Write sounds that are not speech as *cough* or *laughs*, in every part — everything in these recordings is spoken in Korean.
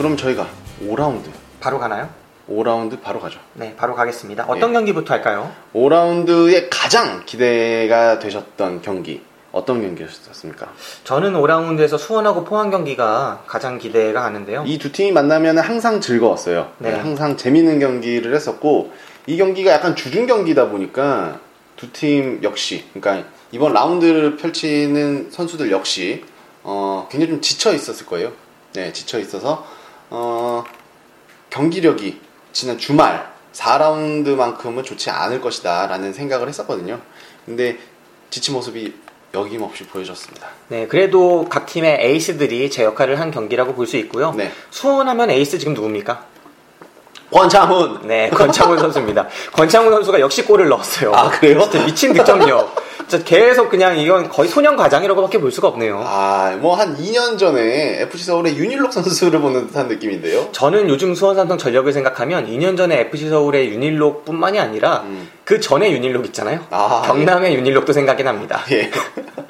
그럼 저희가 5라운드, 바로 가나요? 5라운드 바로 가죠. 네, 바로 가겠습니다. 어떤 예. 경기부터 할까요? 5라운드에 가장 기대가 되셨던 경기 어떤 경기였습니까? 저는 5라운드에서 수원하고 포항 경기가 가장 기대가 가는데요. 이 두 팀이 만나면 항상 즐거웠어요. 네. 네, 항상 재밌는 경기를 했었고 이 경기가 약간 주중 경기다 보니까 두 팀 역시 그러니까 이번 라운드를 펼치는 선수들 역시 어, 굉장히 좀 지쳐 있었을 거예요. 네, 지쳐 있어서 어, 경기력이 지난 주말 4라운드만큼은 좋지 않을 것이다 라는 생각을 했었거든요. 근데 지친 모습이 여김없이 보여졌습니다. 네, 그래도 각 팀의 에이스들이 제 역할을 한 경기라고 볼 수 있고요. 네. 수원하면 에이스 지금 누굽니까? 권창훈 네, 권창훈 선수입니다. 권창훈 선수가 역시 골을 넣었어요. 아, 그래요? 진짜 미친 득점력. 진짜 계속 그냥 이건 거의 소년 과장이라고밖에 볼 수가 없네요. 아, 뭐 한 2년 전에 FC 서울의 윤일록 선수를 보는 듯한 느낌인데요. 저는 요즘 수원 삼성 전력을 생각하면 2년 전에 FC 서울의 윤일록뿐만이 아니라 음. 그 전에 윤일록 있잖아요. 아, 경남의 윤일록도 생각이 납니다. 예.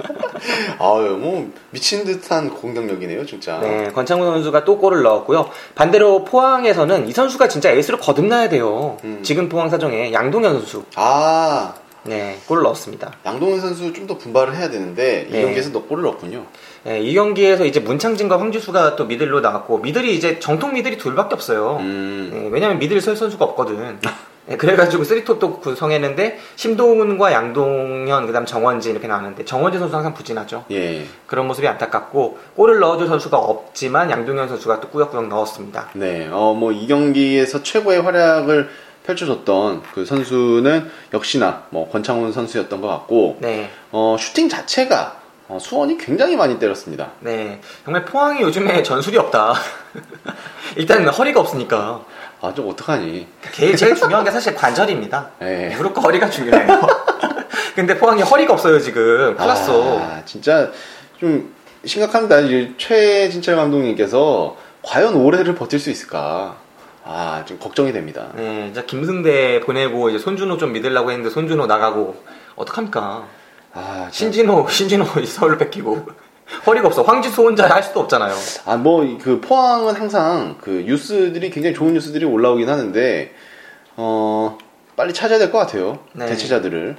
*laughs* 아유, 뭐 미친 듯한 공격력이네요, 진짜. 네, 권창훈 선수가 또 골을 넣었고요. 반대로 포항에서는 이 선수가 진짜 에이스로 거듭나야 돼요. 음. 지금 포항 사정에 양동현 선수, 아, 네, 골을 넣었습니다. 양동근 선수 좀 더 분발을 해야 되는데 이 네. 경기에서 너 골을 넣었군요. 네, 이 경기에서 이제 문창진과 황지수가 또 middle로 나왔고 middle이 이제 정통 middle이 둘밖에 없어요. 음. 네, 왜냐면 middle 설 선수가 없거든. *laughs* 네, 그래가지고 쓰리톱도 구성했는데 심동운과 양동현 그다음 정원진 이렇게 나왔는데 정원진 선수 항상 부진하죠. 예. 그런 모습이 안타깝고 골을 넣어줄 선수가 없지만 양동현 선수가 또 꾸역꾸역 넣었습니다. 네. 어, 뭐 이 경기에서 최고의 활약을 펼쳐줬던 그 선수는 역시나 뭐 권창훈 선수였던 것 같고 네, 어, 슈팅 자체가 어, 수원이 굉장히 많이 때렸습니다. 네 정말 포항이 요즘에 전술이 없다. *laughs* 일단 허리가 없으니까 아, 좀 어떡하니. 제일, 제일 중요한 게 사실 관절입니다. 예. 무릎과 허리가 중요해요. *laughs* 근데 포항이 허리가 없어요 지금. 큰일 났어. 아, 진짜 좀 심각합니다. 이 최진철 감독님께서 과연 올해를 버틸 수 있을까? 아, 좀 걱정이 됩니다. 네, 이제 김승대 보내고 이제 손준호 좀 믿으려고 했는데 손준호 나가고 어떡합니까? 아, 진- 신진호 신진호 서울로 뺏기고 허리가 없어. 황지수 혼자 할 수도 없잖아요. 아, 뭐, 그, 포항은 항상 그 뉴스들이 굉장히 좋은 뉴스들이 올라오긴 하는데, 어, 빨리 찾아야 될 것 같아요. 네. 대체자들을.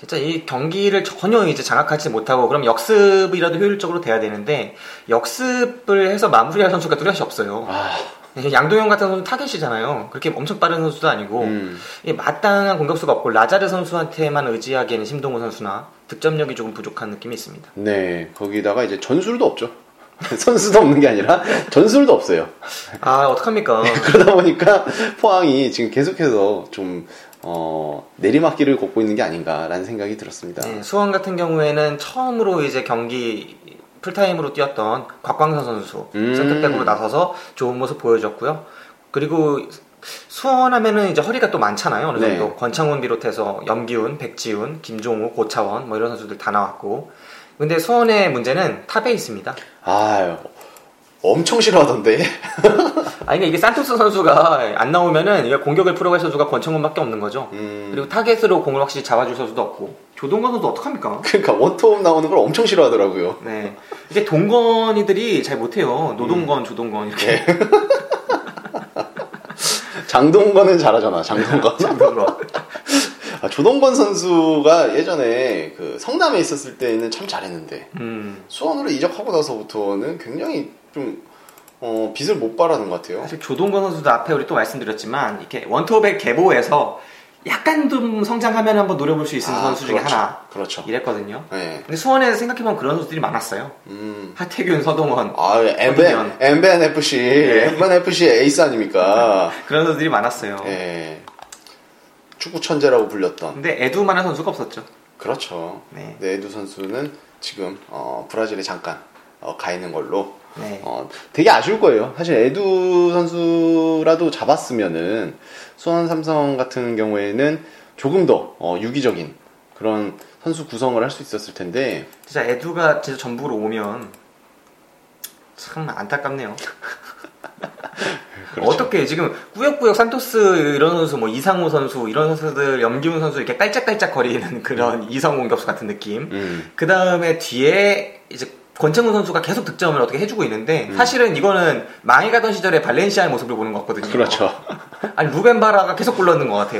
진짜 이 경기를 전혀 이제 장악하지 못하고 그럼 역습이라도 효율적으로 돼야 되는데 역습을 해서 마무리할 선수가 뚜렷이 없어요. 아, 양동현 같은 선수는 타겟이잖아요. 그렇게 엄청 빠른 선수도 아니고 음. 이 마땅한 공격수가 없고 라자르 선수한테만 의지하기에는 심동훈 선수나 득점력이 조금 부족한 느낌이 있습니다. 네. 거기다가 이제 전술도 없죠. *laughs* 선수도 없는 게 아니라 전술도 없어요. 아 어떡합니까? *laughs* 그러다 보니까 포항이 지금 계속해서 좀, 어, 내리막길을 걷고 있는 게 아닌가라는 생각이 들었습니다. 네, 수원 같은 경우에는 처음으로 이제 경기 풀타임으로 뛰었던 곽광선 선수 음. 센터백으로 나서서 좋은 모습 보여줬고요. 그리고 수원 하면은 이제 허리가 또 많잖아요. 어느 정도 네. 권창훈 비롯해서 염기훈, 백지훈, 김종우, 고차원 뭐 이런 선수들 다 나왔고. 근데 수원의 문제는 탑에 있습니다. 아유, 엄청 싫어하던데. *laughs* 아니 그러니까 이게 산토스 선수가 안 나오면은 공격을 풀어갈 선수가 권창훈밖에 없는 거죠. 음. 그리고 타겟으로 공을 확실히 잡아줄 선수도 없고 조동건 선수 어떡합니까? *laughs* 그러니까 원톱 나오는 걸 엄청 싫어하더라고요. 네. 이게 동건이들이 잘 못해요. 노동건, 조동건 이렇게. *laughs* 장동건은 잘하잖아, 장동건. *laughs* 조동건. 아, 조동건 선수가 예전에 그 성남에 있었을 때는 참 잘했는데 음. 수원으로 이적하고 나서부터는 굉장히 좀 어, 빛을 못 발하는 것 같아요. 사실 조동건 선수도 앞에 우리 또 말씀드렸지만 이렇게 원톱의 계보에서 약간 좀 성장하면 한번 노려볼 수 있는 아, 선수 중에 그렇죠. 하나 그렇죠. 이랬거든요. 네. 근데 수원에서 생각해보면 그런 선수들이 많았어요. 음. 하태균, 서동원 아, 엠벤? 엠벤 FC, 네. 엠벤 FC 에이스 아닙니까? *laughs* 그런 선수들이 많았어요. 예. 축구 천재라고 불렸던. 근데 에두만한 선수가 없었죠. 그렇죠. 네. 네, 에두 선수는 지금 어, 브라질에 잠깐 어, 가 있는 걸로 네. 어, 되게 아쉬울 거예요. 사실 에두 선수라도 잡았으면은 수원 삼성 같은 경우에는 조금 더 어, 유기적인 그런 선수 구성을 할 수 있었을 텐데 진짜 에두가 진짜 전북으로 오면 참 안타깝네요. *laughs* 그렇죠. 어떻게 지금 꾸역꾸역 산토스 이런 선수 뭐 이상호 선수 이런 선수들 염기훈 선수 이렇게 깔짝깔짝 거리는 그런 이성 공격수 같은 느낌. 음, 그 다음에 뒤에 이제 권창훈 선수가 계속 득점을 어떻게 해주고 있는데 음. 사실은 이거는 망해가던 시절에 발렌시아의 모습을 보는 것 같거든요. 그렇죠. *laughs* 아니 루벤 바라가 계속 굴렀는 것 같아.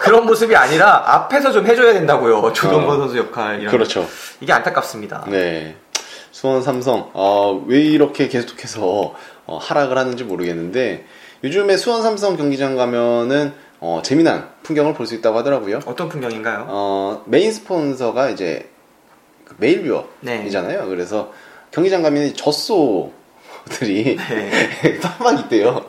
그런 모습이 아니라 앞에서 좀 해줘야 된다고요. 조동건 어. 선수 역할 이런. 그렇죠. 이게 안타깝습니다. 네. 수원 삼성, 어, 왜 이렇게 계속해서 어, 하락을 하는지 모르겠는데, 요즘에 수원 삼성 경기장 가면은, 어, 재미난 풍경을 볼 수 있다고 하더라고요. 어떤 풍경인가요? 어, 메인 스폰서가 이제 그 매일유업이잖아요. 그래서 경기장 가면 이 젖소들이 네. *laughs* 막 있대요.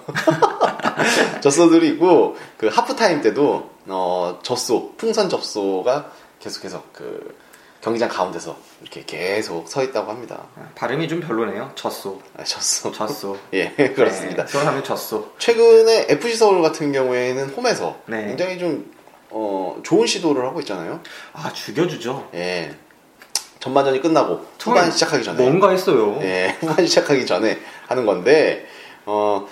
*laughs* 젖소들이 있고 그 하프타임 때도 어, 젖소, 풍선 젖소가 계속해서 그 경기장 가운데서 이렇게 계속 서 있다고 합니다. 발음이 좀 별로네요. 졌소. 아, 젖소. 졌소. *laughs* 예, 그렇습니다. 네, 수원하면 졌소. 최근에 FC 서울 같은 경우에는 홈에서 네. 굉장히 좀 어, 좋은 시도를 하고 있잖아요. 아 죽여주죠. 예. 전반전이 끝나고 후반 처음에 시작하기 전에 뭔가 했어요. 예, 후반 시작하기 전에 하는 건데 어,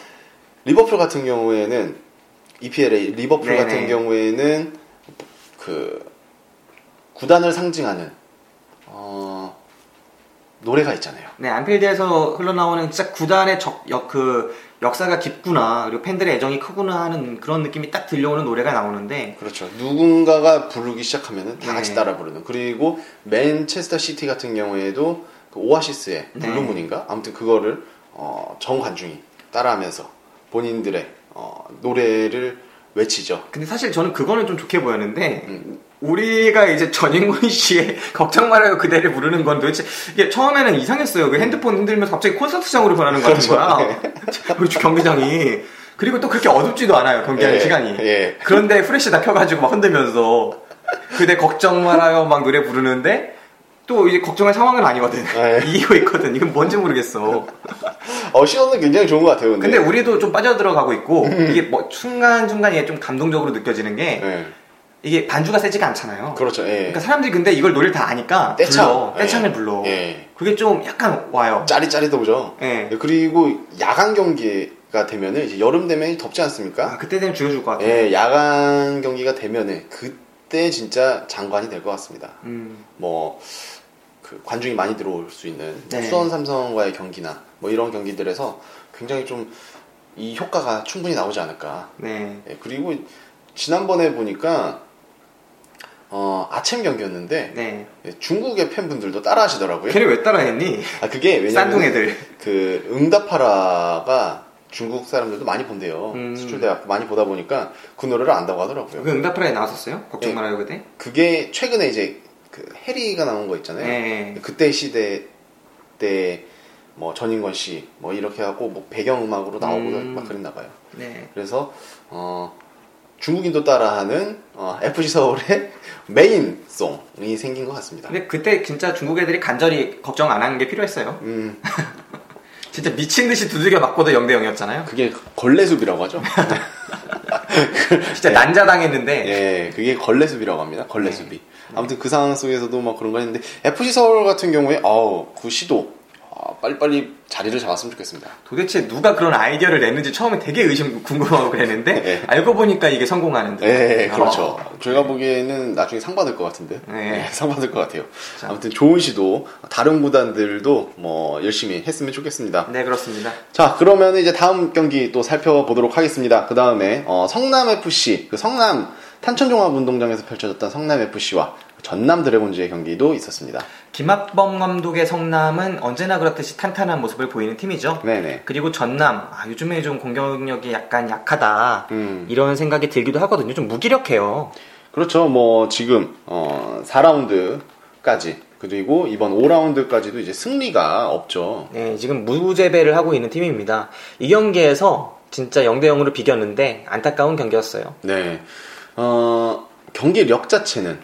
리버풀 같은 경우에는 EPL의 리버풀 네네. 같은 경우에는 그 구단을 상징하는 어, 노래가 있잖아요. 네, 안필드에서 흘러나오는 진짜 구단의 적, 역, 그, 역사가 깊구나, 그리고 팬들의 애정이 크구나 하는 그런 느낌이 딱 들려오는 노래가 나오는데, 그렇죠. 누군가가 부르기 시작하면은 다 같이 네. 따라 부르는. 그리고 맨체스터 시티 같은 경우에도 그 오아시스의 네. Blue Moon인가? 아무튼 그거를 어, 전 관중이 따라하면서 본인들의 어, 노래를 외치죠. 근데 사실 저는 그거는 좀 좋게 보였는데, 음, 우리가 이제 전인권 씨의 *laughs* 걱정 말아요 그대를 부르는 건 도대체, 이게 처음에는 이상했어요. 그 핸드폰 흔들면서 갑자기 콘서트장으로 변하는 것 같은 그렇죠. 거야. *laughs* 우리 경기장이. 그리고 또 그렇게 어둡지도 않아요, 경기하는 예, 시간이. 예. 그런데 플래시 다 켜가지고 막 흔들면서 그대 걱정 말아요 막 노래 부르는데 또 이제 걱정할 상황은 아니거든. 예. *laughs* 이기고 있거든. 이건 뭔지 모르겠어. 어, 시선은 굉장히 좋은 것 같아요. 근데, 근데 우리도 좀 빠져들어가고 있고 이게 뭐 순간순간 이게 좀 감동적으로 느껴지는 게 예. 이게 반주가 세지가 않잖아요. 그렇죠. 예. 그러니까 사람들이 근데 이걸 노래를 다 아니까 떼창. 불러. 예. 떼창을 불러. 예. 그게 좀 약간 와요. 짜릿짜릿하죠. 예. 예, 그리고 야간 경기가 되면은 이제 여름 되면 덥지 않습니까? 아, 그때 되면 죽여줄 것 같아요. 예, 야간 경기가 되면은 그때 진짜 장관이 될 것 같습니다. 음, 뭐, 그 관중이 많이 들어올 수 있는 네. 수원 삼성과의 경기나 뭐 이런 경기들에서 굉장히 좀 이 효과가 충분히 나오지 않을까. 네. 예, 그리고 지난번에 보니까 어, 아침 경기였는데 네. 예, 중국의 팬분들도 따라 하시더라고요. 걔를 왜 따라 했니? 아, 그게 왜냐면 싼둥 애들. 그 응답하라가 중국 사람들도 많이 본대요. 음. 수출대학 많이 보다 보니까 그 노래를 안다고 하더라고요. 그 응답하라에 나왔었어요? 걱정 예. 말아요 그때? 그게 최근에 이제 그 해리가 나온 거 있잖아요. 네. 그때 시대 때 뭐 전인권 씨 뭐 이렇게 하고 뭐 배경 음악으로 나오고 음. 막 그랬나 봐요. 네. 그래서 어 중국인도 따라하는 어, FC 서울의 메인 송이 생긴 것 같습니다. 근데 그때 진짜 중국 애들이 간절히 걱정 안 하는 게 필요했어요. 음 *laughs* 진짜 미친 듯이 두들겨 맞고도 0대 0이었잖아요. 그게 걸레숲이라고 하죠. *laughs* 진짜 난자당했는데 예, 그게 걸레숲이라고 합니다. 걸레숲이. 아무튼 그 상황 속에서도 막 그런 거 했는데 FC 서울 같은 경우에 아우 그 시도 아, 빨리빨리 자리를 잡았으면 좋겠습니다. 도대체 누가 그런 아이디어를 냈는지 처음에 되게 의심 궁금하고 그랬는데 네. 알고 보니까 이게 성공하는데. 예, 그렇죠. 어. 저희가 보기에는 나중에 상 받을 것 같은데. 네. 예, 상 받을 것 같아요. 자. 아무튼 좋은 시도 다른 구단들도 뭐 열심히 했으면 좋겠습니다. 네 그렇습니다. 자, 그러면 이제 다음 경기 또 살펴보도록 하겠습니다. 그 다음에 성남 FC, 그 성남 탄천종합운동장에서 펼쳐졌던 성남 FC와 전남 드래곤즈의 경기도 있었습니다. 김학범 감독의 성남은 언제나 그렇듯이 탄탄한 모습을 보이는 팀이죠. 네네. 그리고 전남 아, 요즘에 좀 공격력이 약간 약하다 음. 이런 생각이 들기도 하거든요. 좀 무기력해요. 그렇죠. 뭐 지금 어, 4라운드까지 그리고 이번 5라운드까지도 이제 승리가 없죠. 네, 지금 무재배를 하고 있는 팀입니다. 이 경기에서 진짜 0대 0으로 비겼는데 안타까운 경기였어요. 네. 어, 경기력 자체는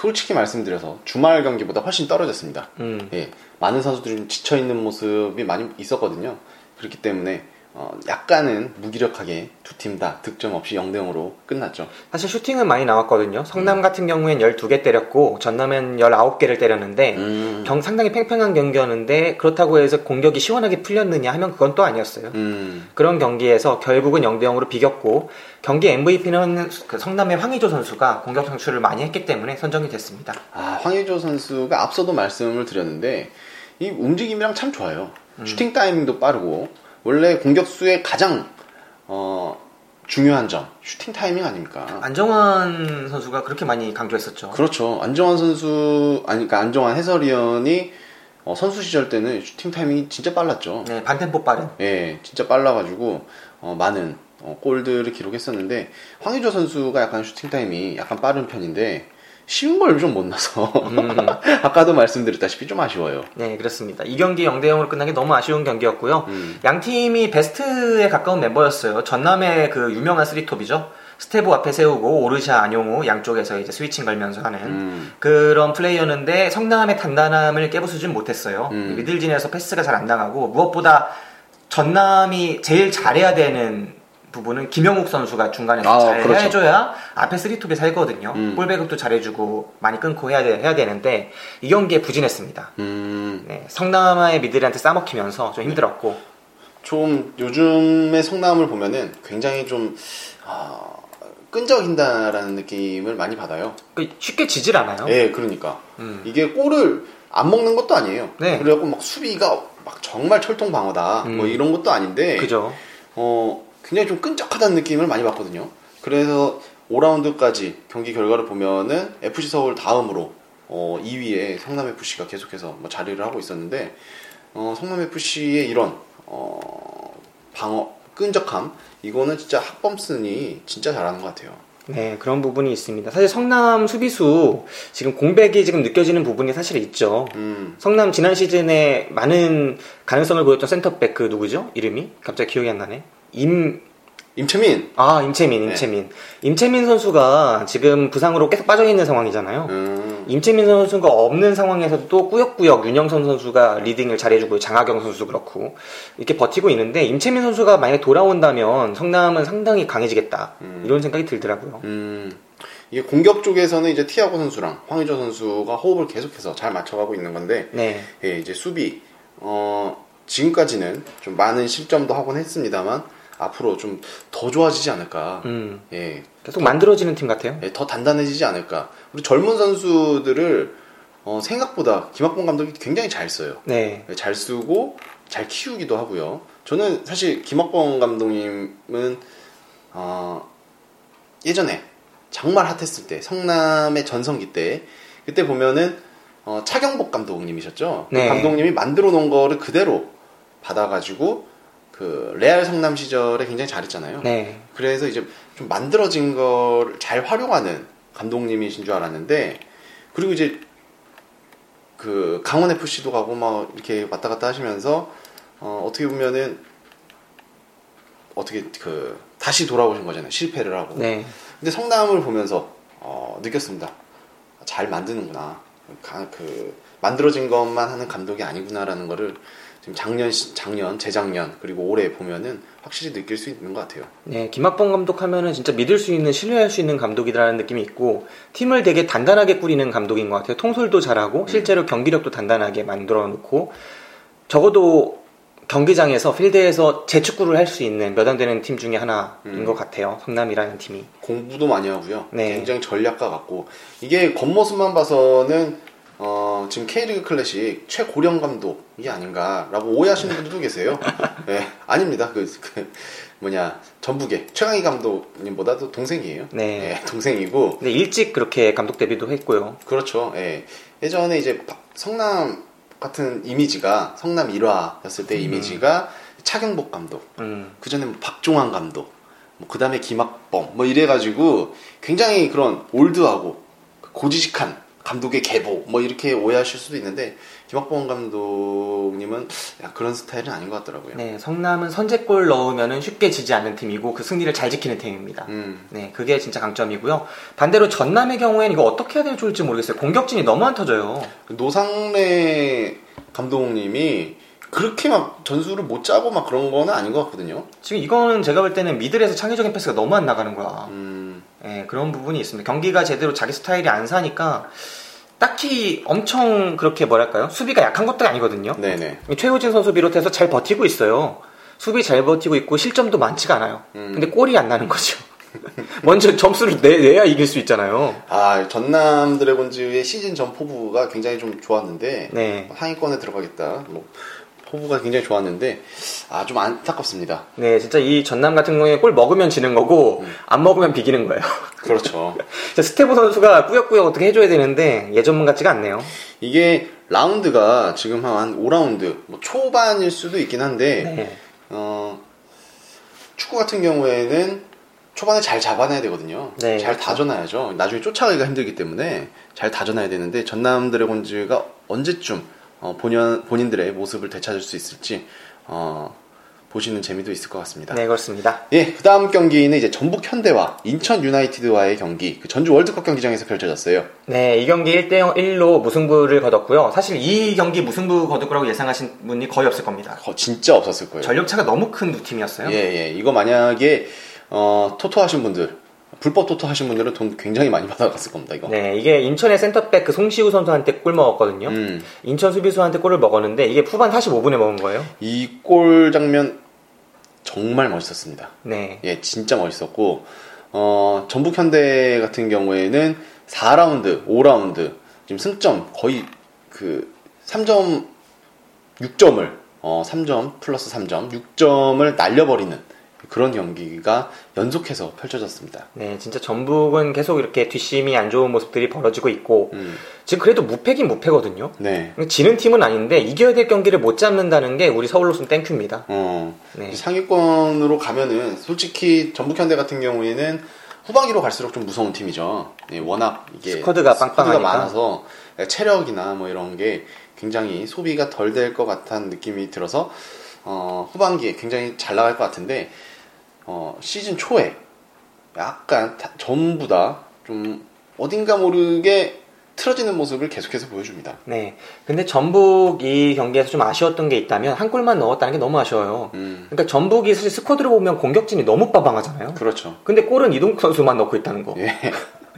솔직히 말씀드려서 주말 경기보다 훨씬 떨어졌습니다. 음. 예, 많은 선수들이 좀 지쳐 있는 모습이 많이 있었거든요. 그렇기 때문에 어, 약간은 무기력하게 두 팀 다 득점 없이 0대 0으로 끝났죠. 사실 슈팅은 많이 나왔거든요. 성남 음. 같은 경우엔 12개 때렸고 전남은 19개를 때렸는데 음, 경, 상당히 팽팽한 경기였는데 그렇다고 해서 공격이 시원하게 풀렸느냐 하면 그건 또 아니었어요. 음, 그런 경기에서 결국은 0대 0으로 비겼고 경기 MVP는 그 성남의 황의조 선수가 공격 창출을 많이 했기 때문에 선정이 됐습니다. 아, 황의조 선수가 앞서도 말씀을 드렸는데 이 움직임이랑 참 좋아요. 음. 슈팅 타이밍도 빠르고 원래 공격수의 가장 어, 중요한 점 슈팅 타이밍 아닙니까? 안정환 선수가 그렇게 많이 강조했었죠. 그렇죠. 안정환 선수 아니 그러니까 안정환 해설위원이 어, 선수 시절 때는 슈팅 타이밍이 진짜 빨랐죠. 네, 반템포 빠른. 예, 진짜 빨라가지고 어, 많은 어, 골들을 기록했었는데 황의조 선수가 약간 슈팅 타이밍이 약간 빠른 편인데 쉬운 걸 좀 못 넣어서 음. *laughs* 아까도 말씀드렸다시피 좀 아쉬워요. 네, 그렇습니다. 이 경기 0대 0으로 끝난 게 너무 아쉬운 경기였고요. 음. 양 팀이 베스트에 가까운 멤버였어요. 전남의 그 유명한 three top이죠. 스테보 앞에 세우고 오르샤, 안용우 양쪽에서 이제 switching 걸면서 하는 음. 그런 플레이였는데 성남의 단단함을 깨부수진 못했어요. 음. 미들진에서 패스가 잘 안 나가고 무엇보다 전남이 제일 잘해야 되는 부분은 김영욱 선수가 중간에서 아, 잘 그렇죠. 해줘야 앞에 쓰리톱이 살거든요. 음. 볼 배급도 잘해주고 많이 끊고 해야, 돼, 해야 되는데 이 경기에 부진했습니다. 음, 네, 성남의 미들한테 싸먹히면서 좀 힘들었고 좀 요즘의 성남을 보면은 굉장히 좀 아, 끈적인다라는 느낌을 많이 받아요. 그 쉽게 지질 않아요. 예, 그러니까 음. 이게 골을 안 먹는 것도 아니에요. 네. 그래갖고 막 수비가 막 정말 철통 방어다 뭐 음. 이런 것도 아닌데 그죠. 어, 굉장히 좀 끈적하다는 느낌을 많이 받거든요. 그래서 5라운드까지 경기 결과를 보면은 FC 서울 다음으로 어, 2위에 성남 FC가 계속해서 뭐 자리를 하고 있었는데 어, 성남 FC의 이런 어, 방어 끈적함 이거는 진짜 학범슨이 진짜 잘하는 것 같아요. 네, 그런 부분이 있습니다. 사실 성남 수비수 지금 공백이 지금 느껴지는 부분이 사실 있죠. 음, 성남 지난 시즌에 많은 가능성을 보였던 센터백 그 누구죠? 이름이 갑자기 기억이 안 나네. 임 임채민. 아, 임채민, 네. 임채민. 임채민 선수가 지금 부상으로 계속 빠져 있는 상황이잖아요. 음, 임채민 선수가 없는 상황에서도 또 꾸역꾸역 윤영선 선수가 리딩을 잘해주고 장하경 선수도 그렇고 이렇게 버티고 있는데 임채민 선수가 만약에 돌아온다면 성남은 상당히 강해지겠다 음. 이런 생각이 들더라고요. 음, 이게 공격 쪽에서는 이제 티아고 선수랑 황의조 선수가 호흡을 계속해서 잘 맞춰가고 있는 건데 네, 예, 이제 수비 어, 지금까지는 좀 많은 실점도 하곤 했습니다만 앞으로 좀 더 좋아지지 않을까. 음, 예, 계속 만들어지는 팀 같아요. 예, 더 단단해지지 않을까. 우리 젊은 선수들을 어, 생각보다 김학봉 감독이 굉장히 잘 써요. 네, 예, 잘 쓰고 잘 키우기도 하고요. 저는 사실 김학봉 감독님은 어, 예전에 정말 핫했을 때 성남의 전성기 때 그때 보면은 어, 차경복 감독님이셨죠. 그 네. 감독님이 만들어 놓은 거를 그대로 받아가지고 그 레알 성남 시절에 굉장히 잘했잖아요. 네, 그래서 이제 좀 만들어진 거를 잘 활용하는 감독님이신 줄 알았는데 그리고 이제 그 강원 FC도 가고 막 이렇게 왔다 갔다 하시면서 어, 어떻게 보면은 어떻게 그 다시 돌아오신 거잖아요. 실패를 하고. 네, 근데 성남을 보면서 어, 느꼈습니다. 잘 만드는구나. 가- 그 만들어진 것만 하는 감독이 아니구나라는 거를 지금 작년 시- 작년 재작년 그리고 올해 보면은 확실히 느낄 수 있는 것 같아요 네. 김학봉 감독 하면은 진짜 믿을 수 있는 신뢰할 수 있는 감독이라는 느낌이 있고 팀을 되게 단단하게 꾸리는 감독인 것 같아요. 통솔도 잘하고 실제로 경기력도 단단하게 만들어 놓고 적어도 경기장에서 필드에서 재축구를 할 수 있는 몇 안 되는 팀 중에 하나인 음. 것 같아요. 성남이라는 팀이. 공부도 많이 하고요. 네. 굉장히 전략가 같고 이게 겉모습만 봐서는 어, 지금 K리그 클래식 최고령 감독이 아닌가라고 오해하시는 분들도 계세요. *laughs* 네, 아닙니다. 그, 그 뭐냐 전북의 최강희 감독님보다도 동생이에요. 네. 동생이고 근데 일찍 그렇게 감독 데뷔도 했고요. 그렇죠. 예. 예전에 이제 바- 성남 같은 이미지가 성남 일화였을 때 이미지가 차경복 감독 음, 그 전에 뭐 박종환 감독, 그 다음에 김학범, 뭐 이래가지고 굉장히 그런 올드하고 고지식한 감독의 계보, 뭐 이렇게 오해하실 수도 있는데 김학범 감독님은 야, 그런 스타일은 아닌 것 같더라고요. 네. 성남은 선제골 넣으면은 쉽게 지지 않는 팀이고 그 승리를 잘 지키는 팀입니다. 음, 네, 그게 진짜 강점이고요. 반대로 전남의 경우에는 이거 어떻게 해야 될지 모르겠어요. 공격진이 너무 안 터져요. 노상래 감독님이 그렇게 막 전술을 못 짜고 막 그런 거는 아닌 것 같거든요. 지금 이거는 제가 볼 때는 미들에서 창의적인 패스가 너무 안 나가는 거야. 음, 예, 그런 부분이 있습니다. 경기가 제대로 자기 스타일이 안 사니까 딱히 엄청 그렇게 뭐랄까요? 수비가 약한 것도 아니거든요. 네네. 최호진 선수 비롯해서 잘 버티고 있어요. 수비 잘 버티고 있고 실점도 많지가 않아요. 음. 근데 골이 안 나는 거죠. *laughs* 먼저 점수를 내, 내야 이길 수 있잖아요. 아 전남 드래곤즈의 시즌 전 포부가 굉장히 좀 좋았는데 네. 상위권에 들어가겠다. 뭐 포부가 굉장히 좋았는데 아 좀 안타깝습니다. 네, 진짜 이 전남 같은 경우에 골 먹으면 지는 거고 안 먹으면 비기는 거예요. 그렇죠. *laughs* 스테보 선수가 꾸역꾸역 어떻게 해줘야 되는데 예전문 같지가 않네요. 이게 라운드가 지금 한 5라운드 뭐 초반일 수도 있긴 한데 네. 어, 축구 같은 경우에는 초반에 잘 잡아놔야 되거든요. 네, 잘 그렇죠. 다져놔야죠. 나중에 쫓아가기가 힘들기 때문에 잘 다져놔야 되는데 전남 드래곤즈가 언제쯤 어, 본연, 본인들의 모습을 되찾을 수 있을지 어, 보시는 재미도 있을 것 같습니다. 네, 그렇습니다. 예, 그 다음 경기는 이제 전북 현대와 인천 유나이티드와의 경기, 그 전주 월드컵 경기장에서 펼쳐졌어요. 네, 이 경기 1대0 1로 무승부를 거뒀고요. 사실 이 경기 무승부 거둘 거라고 예상하신 분이 거의 없을 겁니다. 거- 진짜 없었을 거예요. 전력차가 너무 큰 두 팀이었어요. 예, 예. 이거 만약에 어, 토토 하신 분들, 불법 토토 하신 분들은 돈 굉장히 많이 받아갔을 겁니다. 이거. 네, 이게 인천의 센터백 그 송시우 선수한테 골 먹었거든요. 음, 인천 수비수한테 골을 먹었는데 이게 후반 45분에 먹은 거예요. 이 골 장면 정말 멋있었습니다. 네. 예, 진짜 멋있었고 어, 전북 현대 같은 경우에는 4라운드, 5라운드 지금 승점 거의 그 3점 6점을 어, 3점 플러스 3점 6점을 날려버리는 그런 경기가 연속해서 펼쳐졌습니다. 네, 진짜 전북은 계속 이렇게 뒷심이 안 좋은 모습들이 벌어지고 있고 음, 지금 그래도 무패긴 무패거든요. 네. 지는 팀은 아닌데 이겨야 될 경기를 못 잡는다는 게 우리 서울로서는 thank you입니다. 어, 네. 상위권으로 가면은 솔직히 전북현대 같은 경우에는 후반기로 갈수록 좀 무서운 팀이죠. 예, 워낙 이게 스쿼드가 빵빵하니까. 많아서 체력이나 뭐 이런 게 굉장히 소비가 덜 될 것 같다는 느낌이 들어서 어, 후반기에 굉장히 잘 나갈 것 같은데 어, 시즌 초에 약간 다- 전부 다 좀 어딘가 모르게 틀어지는 모습을 계속해서 보여줍니다. 네. 근데 전북 이 경기에서 좀 아쉬웠던 게 있다면 한 골만 넣었다는 게 너무 아쉬워요. 음, 그러니까 전북이 사실 스쿼드를 보면 공격진이 너무 빠방하잖아요. 그렇죠. 근데 골은 이동국 선수만 넣고 있다는 거. 예.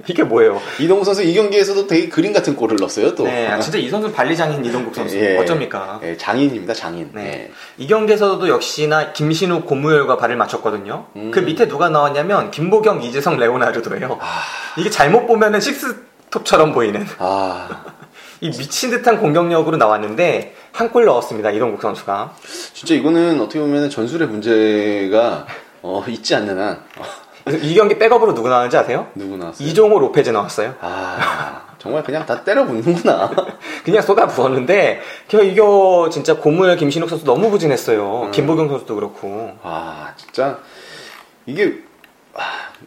이게 뭐예요? 이동국 선수 이 경기에서도 되게 그림 같은 골을 넣었어요. 또 네, 아, 진짜 이 선수 발리 장인 이동국 선수. 예. 어쩝니까? 예, 장인입니다, 장인. 네. 이 경기에서도 역시나 김신욱 고무열과 발을 맞췄거든요. 음. 그 밑에 누가 나왔냐면 김보경, 이재성, 레오나르도예요. 이게 잘못 보면은 식스톱처럼 보이는 아, *laughs* 이 미친 듯한 공격력으로 나왔는데 한 골 넣었습니다. 이동국 선수가. 진짜 이거는 어떻게 보면 전술의 문제가 어, 있지 않는 한 어, 그래서 이 경기 백업으로 누구 나왔는지 아세요? 누구 나왔어요? 이종호 로페즈 나왔어요. 아, 정말 그냥 다 때려 붓는구나. *laughs* 그냥 쏟아 부었는데 겨- 이거 진짜 고무열 김신욱 선수 너무 부진했어요. 음. 김보경 선수도 그렇고. 아, 진짜 이게 아,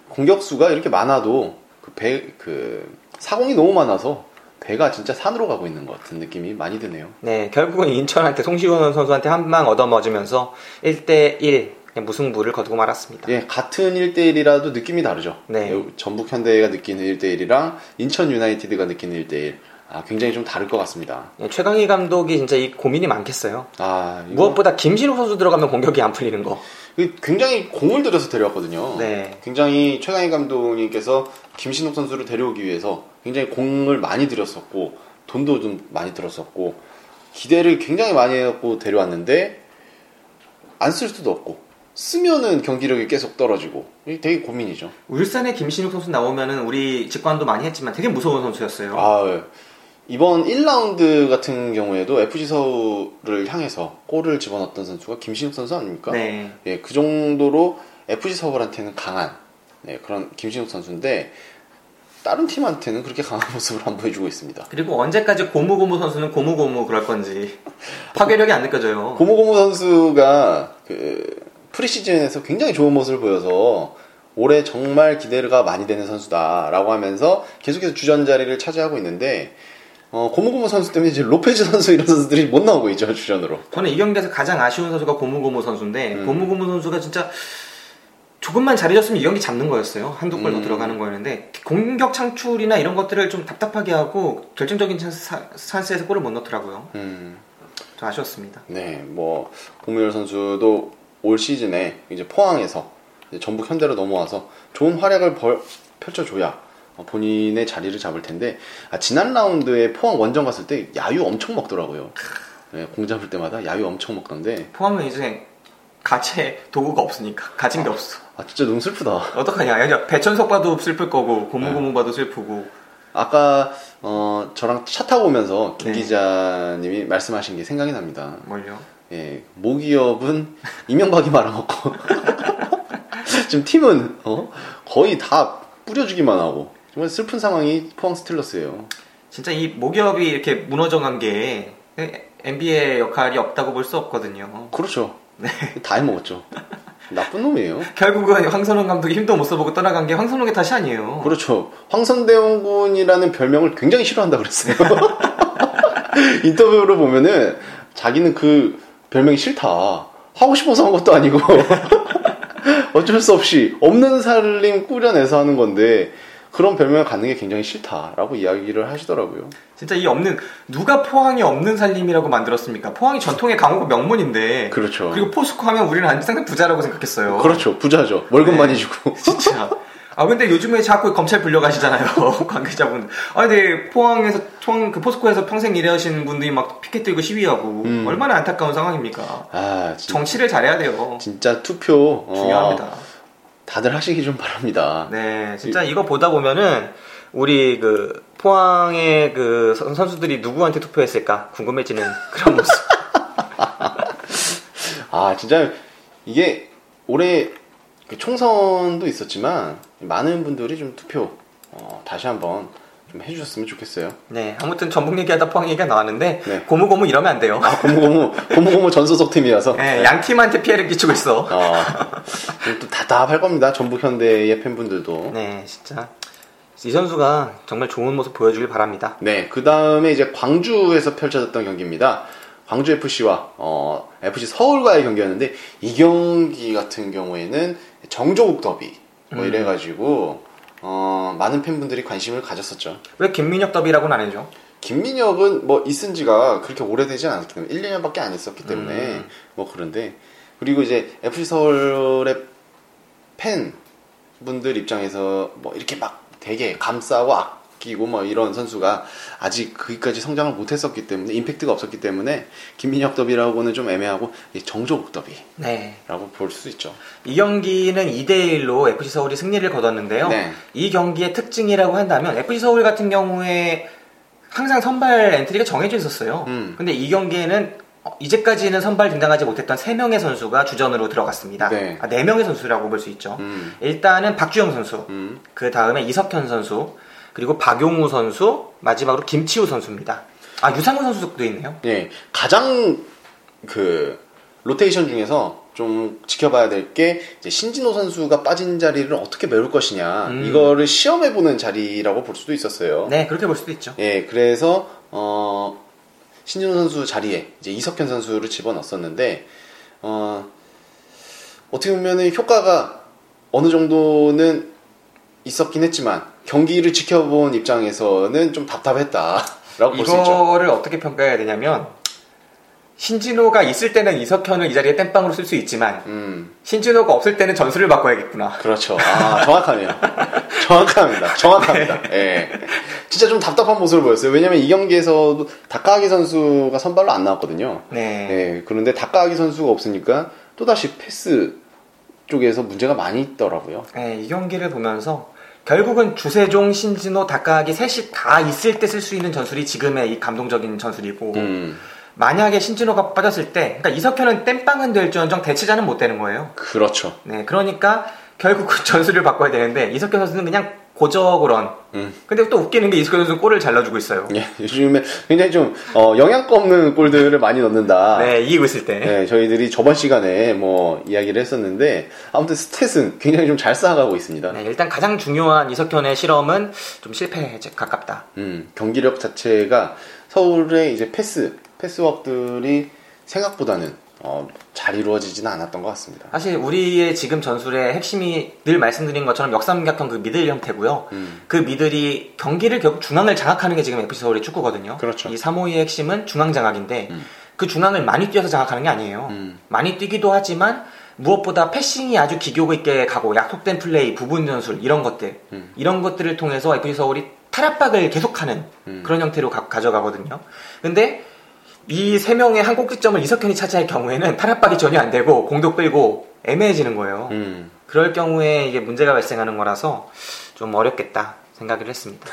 공격수가 이렇게 많아도 그 배, 그 사공이 너무 많아서 배가 진짜 산으로 가고 있는 것 같은 느낌이 많이 드네요. 네, 결국은 인천한테 송시원 선수한테 한 방 얻어맞으면서 1대1 무승부를 거두고 말았습니다. 예, 같은 1대1이라도 느낌이 다르죠. 네. 요- 전북 현대가 느끼는 1대1이랑 인천 유나이티드가 느끼는 1대1. 아, 굉장히 좀 다를 것 같습니다. 네, 최강희 감독이 진짜 이 고민이 많겠어요. 아, 이거 무엇보다 김신욱 선수 들어가면 공격이 안 풀리는 거. 그 굉장히 공을 들여서 데려왔거든요. 네. 굉장히 최강희 감독님께서 김신욱 선수를 데려오기 위해서 굉장히 공을 많이 들였었고 돈도 좀 많이 들었었고 기대를 굉장히 많이 해갖고 데려왔는데 안 쓸 수도 없고 쓰면은 경기력이 계속 떨어지고 되게 고민이죠. 울산에 김신욱 선수 나오면은 우리 직관도 많이 했지만 되게 무서운 선수였어요. 아 예. 이번 1라운드 같은 경우에도 FC 서울을 향해서 골을 집어넣었던 선수가 김신욱 선수 아닙니까? 네. 예, 그 정도로 FC 서울한테는 강한 네, 그런 김신욱 선수인데 다른 팀한테는 그렇게 강한 *laughs* 모습을 안 보여주고 있습니다. 그리고 언제까지 고무고무 선수는 고무고무 그럴 건지 *laughs* 파괴력이 안 느껴져요. 고무고무 선수가 그 pre-season에서 굉장히 좋은 모습을 보여서 올해 정말 기대가 많이 되는 선수다라고 하면서 계속해서 주전 자리를 차지하고 있는데 어, 고무고무 선수 때문에 이제 로페즈 *laughs* 선수 이런 선수들이 못 나오고 있죠 주전으로. 저는 이 경기에서 가장 아쉬운 선수가 고무고무 선수인데 음. 고무고무 선수가 진짜 조금만 잘해줬으면 이 경기 잡는 거였어요. 한두 골 더 음. 들어가는 거였는데 공격 창출이나 이런 것들을 좀 답답하게 하고 결정적인 찬스, 사- 찬스에서 골을 못 넣더라고요. 음. 좀 아쉬웠습니다. 네, 뭐 고무열 선수도 올 시즌에 이제 포항에서 이제 전북 현대로 넘어와서 좋은 활약을 벌- 펼쳐줘야 어, 본인의 자리를 잡을 텐데 아, 지난 라운드에 포항 원정 갔을 때 야유 엄청 먹더라고요. 네, 공 잡을 때마다 야유 엄청 먹던데 포항은 이제 가채 도구가 없으니까 가진 게 없어. 아 진짜 너무 슬프다. 어떡하냐? 야, 배천석 봐도 슬플 거고 고무고무 네. 봐도 슬프고. 아까 어, 저랑 차 타고 오면서 김 네. 기자님이 말씀하신 게 생각이 납니다. 뭘요? 예, 모기업은 이명박이 말아먹고 *laughs* 지금 팀은 어? 거의 다 뿌려주기만 하고 정말 슬픈 상황이 포항 스틸러스예요. 진짜 이 모기업이 이렇게 무너져간 게 NBA의 역할이 없다고 볼 수 없거든요. 그렇죠. 네. 다 해먹었죠. 나쁜 놈이에요. 결국은 황선홍 감독이 힘도 못 써보고 떠나간 게 황선홍의 탓이 아니에요. 그렇죠. 황선대원군이라는 별명을 굉장히 싫어한다 그랬어요. *laughs* 인터뷰를 보면은 자기는 그 별명이 싫다. 하고 싶어서 한 것도 아니고 *laughs* 어쩔 수 없이 없는 살림 꾸려내서 하는 건데 그런 별명을 갖는 게 굉장히 싫다라고 이야기를 하시더라고요. 진짜 이 없는 누가 포항이 없는 살림이라고 만들었습니까? 포항이 전통의 강호구 명문인데 그렇죠. 그리고 포스코 하면 우리는 항상 부자라고 생각했어요. 그렇죠. 부자죠. 월급 네. 많이 주고. 진짜. *laughs* 아 근데 요즘에 자꾸 검찰 불려가시잖아요 *laughs* 관계자분. 아 근데 포항에서 포항 그 포스코에서 평생 일하신 분들이 막 피켓 들고 시위하고 음. 얼마나 안타까운 상황입니까? 아, 진, 정치를 잘해야 돼요. 진짜 투표 어, 중요합니다. 다들 하시기 좀 바랍니다. 네, 진짜 이거 보다 보면은 우리 그 포항의 그 선- 선수들이 누구한테 투표했을까 궁금해지는 그런 *laughs* 모습. 아 진짜 이게 올해 그 총선도 있었지만 많은 분들이 좀 투표 어, 다시 한번 좀 해주셨으면 좋겠어요. 네, 아무튼 전북 얘기하다 포항 얘기가 나왔는데 네. 고무고무 이러면 안 돼요. 아 고무고무 고무고무 전소속 팀이어서 네, 양 팀한테 피해를 끼치고 있어. 어, *laughs* 또 답답할 겁니다. 전북 현대의 팬분들도. 네, 진짜 이 선수가 정말 좋은 모습 보여주길 바랍니다. 네, 그 다음에 이제 광주에서 펼쳐졌던 경기입니다. 광주 FC와 어, FC 서울과의 경기였는데 이 경기 같은 경우에는 정조국 더비 뭐 음. 이래가지고 어, 많은 팬분들이 관심을 가졌었죠. 왜 김민혁 더비라고는 안 해줘? 김민혁은 뭐 있은 지가 그렇게 오래되지 않았기 때문에 1, 2년밖에 안 있었기 때문에 음. 뭐 그런데 그리고 이제 FC 서울의 팬 분들 입장에서 뭐 이렇게 막 되게 감싸고 아끼고 뭐 이런 선수가 아직 거기까지 성장을 못했었기 때문에 임팩트가 없었기 때문에 김민혁 더비라고는 좀 애매하고 이 정조국 더비라고 네. 볼 수 있죠. 이 경기는 2대 1로 FC 서울이 승리를 거뒀는데요. 네. 이 경기의 특징이라고 한다면 FC 서울 같은 경우에 항상 선발 엔트리가 정해져 있었어요. 음. 근데 이 경기에는 어, 이제까지는 선발 등장하지 못했던 3명의 선수가 주전으로 들어갔습니다. 네. 아, 4명의 선수라고 볼 수 있죠. 음, 일단은 박주영 선수, 음. 그 다음에 이석현 선수, 그리고 박용우 선수, 마지막으로 김치우 선수입니다. 아, 유상훈 선수도 있네요. 예, 가장 그 로테이션 중에서 좀 지켜봐야 될 게 신진호 선수가 빠진 자리를 어떻게 메울 것이냐 음. 이거를 시험해 보는 자리라고 볼 수도 있었어요. 네, 그렇게 볼 수도 있죠. 예, 그래서 어 신진호 선수 자리에 이제 이석현 선수를 집어넣었었는데 어 어떻게 보면은 효과가 어느 정도는 있었긴 했지만 경기를 지켜본 입장에서는 좀 답답했다라고 볼 수 있죠. 이거를 어떻게 평가해야 되냐면 신진호가 있을 때는 이석현을 이 자리에 땜빵으로 쓸 수 있지만 음. 신진호가 없을 때는 전술을 바꿔야겠구나. 그렇죠. 아, 정확하네요. *laughs* 정확합니다. 정확합니다. 예. 진짜 좀 답답한 모습을 보였어요. 왜냐면 이 경기에서도 다카하기 선수가 선발로 안 나왔거든요. 네. 예. 그런데 다카하기 선수가 없으니까 또다시 패스 쪽에서 문제가 많이 있더라고요. 네, 이 경기를 보면서 결국은 주세종, 신진호, 다카하기 셋이 다 있을 때 쓸 수 있는 전술이 지금의 이 감동적인 전술이고 음. 만약에 신진호가 빠졌을 때 그러니까 이석현은 땜빵은 될지언정 대체자는 못 되는 거예요. 그렇죠. 네, 그러니까 결국 그 전술을 바꿔야 되는데 이석현 선수는 그냥 고저그런. 음. 근데 또 웃기는 게 이석현 선수 골을 잘 넣어주고 있어요. 예. 요즘에 굉장히 좀, 어, 영양가 없는 골들을 많이 넣는다. 네, 이기고 있을 때. 네, 저희들이 저번 시간에 뭐 이야기를 했었는데 아무튼 스탯은 굉장히 좀 잘 쌓아가고 있습니다. 네, 일단 가장 중요한 이석현의 실험은 좀 실패에 가깝다. 음, 경기력 자체가 서울의 이제 패스, 패스웍들이 생각보다는 어, 잘 이루어지지는 않았던 것 같습니다. 사실 우리의 지금 전술의 핵심이 늘 말씀드린 것처럼 역삼각형 그 미들 형태고요. 음, 그 미들이 경기를 결국 중앙을 장악하는 게 지금 FC 서울의 축구거든요. 그렇죠. 이 352의 핵심은 중앙 장악인데 음. 그 중앙을 많이 뛰어서 장악하는 게 아니에요. 음. 많이 뛰기도 하지만 무엇보다 패싱이 아주 기교 있게 가고 약속된 플레이, 부분 전술 이런 것들 음. 이런 것들을 통해서 FC 서울이 탈압박을 계속하는 음. 그런 형태로 가, 져가거든요 근데 이 세 명의 한 꼭지점을 이석현이 차지할 경우에는 탈압박이 전혀 안 되고 공도 끌고 애매해지는 거예요. 음. 그럴 경우에 이게 문제가 발생하는 거라서 좀 어렵겠다 생각을 했습니다.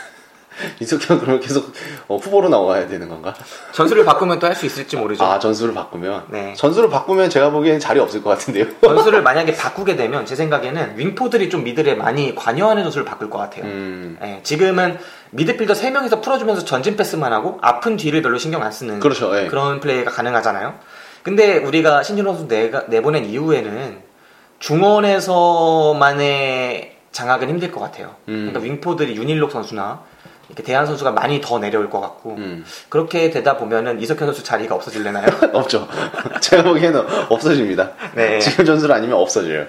이석현 그러면 계속 어, 후보로 나와야 되는 건가? 전술을 바꾸면 또 할 수 있을지 모르죠. 아 전술을 바꾸면 네. 전술을 바꾸면 제가 보기엔 자리 없을 것 같은데요. *laughs* 전술을 만약에 바꾸게 되면 제 생각에는 윙포들이 좀 미들에 많이 관여하는 전술을 바꿀 것 같아요. 음. 예, 지금은 미드필더 3명이서 풀어주면서 전진 패스만 하고 아픈 뒤를 별로 신경 안 쓰는 그렇죠. 예. 그런 플레이가 가능하잖아요. 근데 우리가 신진호 선수 내가, 내보낸 이후에는 중원에서만의 장악은 힘들 것 같아요. 음. 그러니까 윙포들이 윤일록 선수나 이렇게 대한 선수가 많이 더 내려올 것 같고 음. 그렇게 되다 보면은 이석현 선수 자리가 없어질려나요? *laughs* 없죠. *laughs* 제가 보기에는 없어집니다. 네. 지금 전술 아니면 없어져요.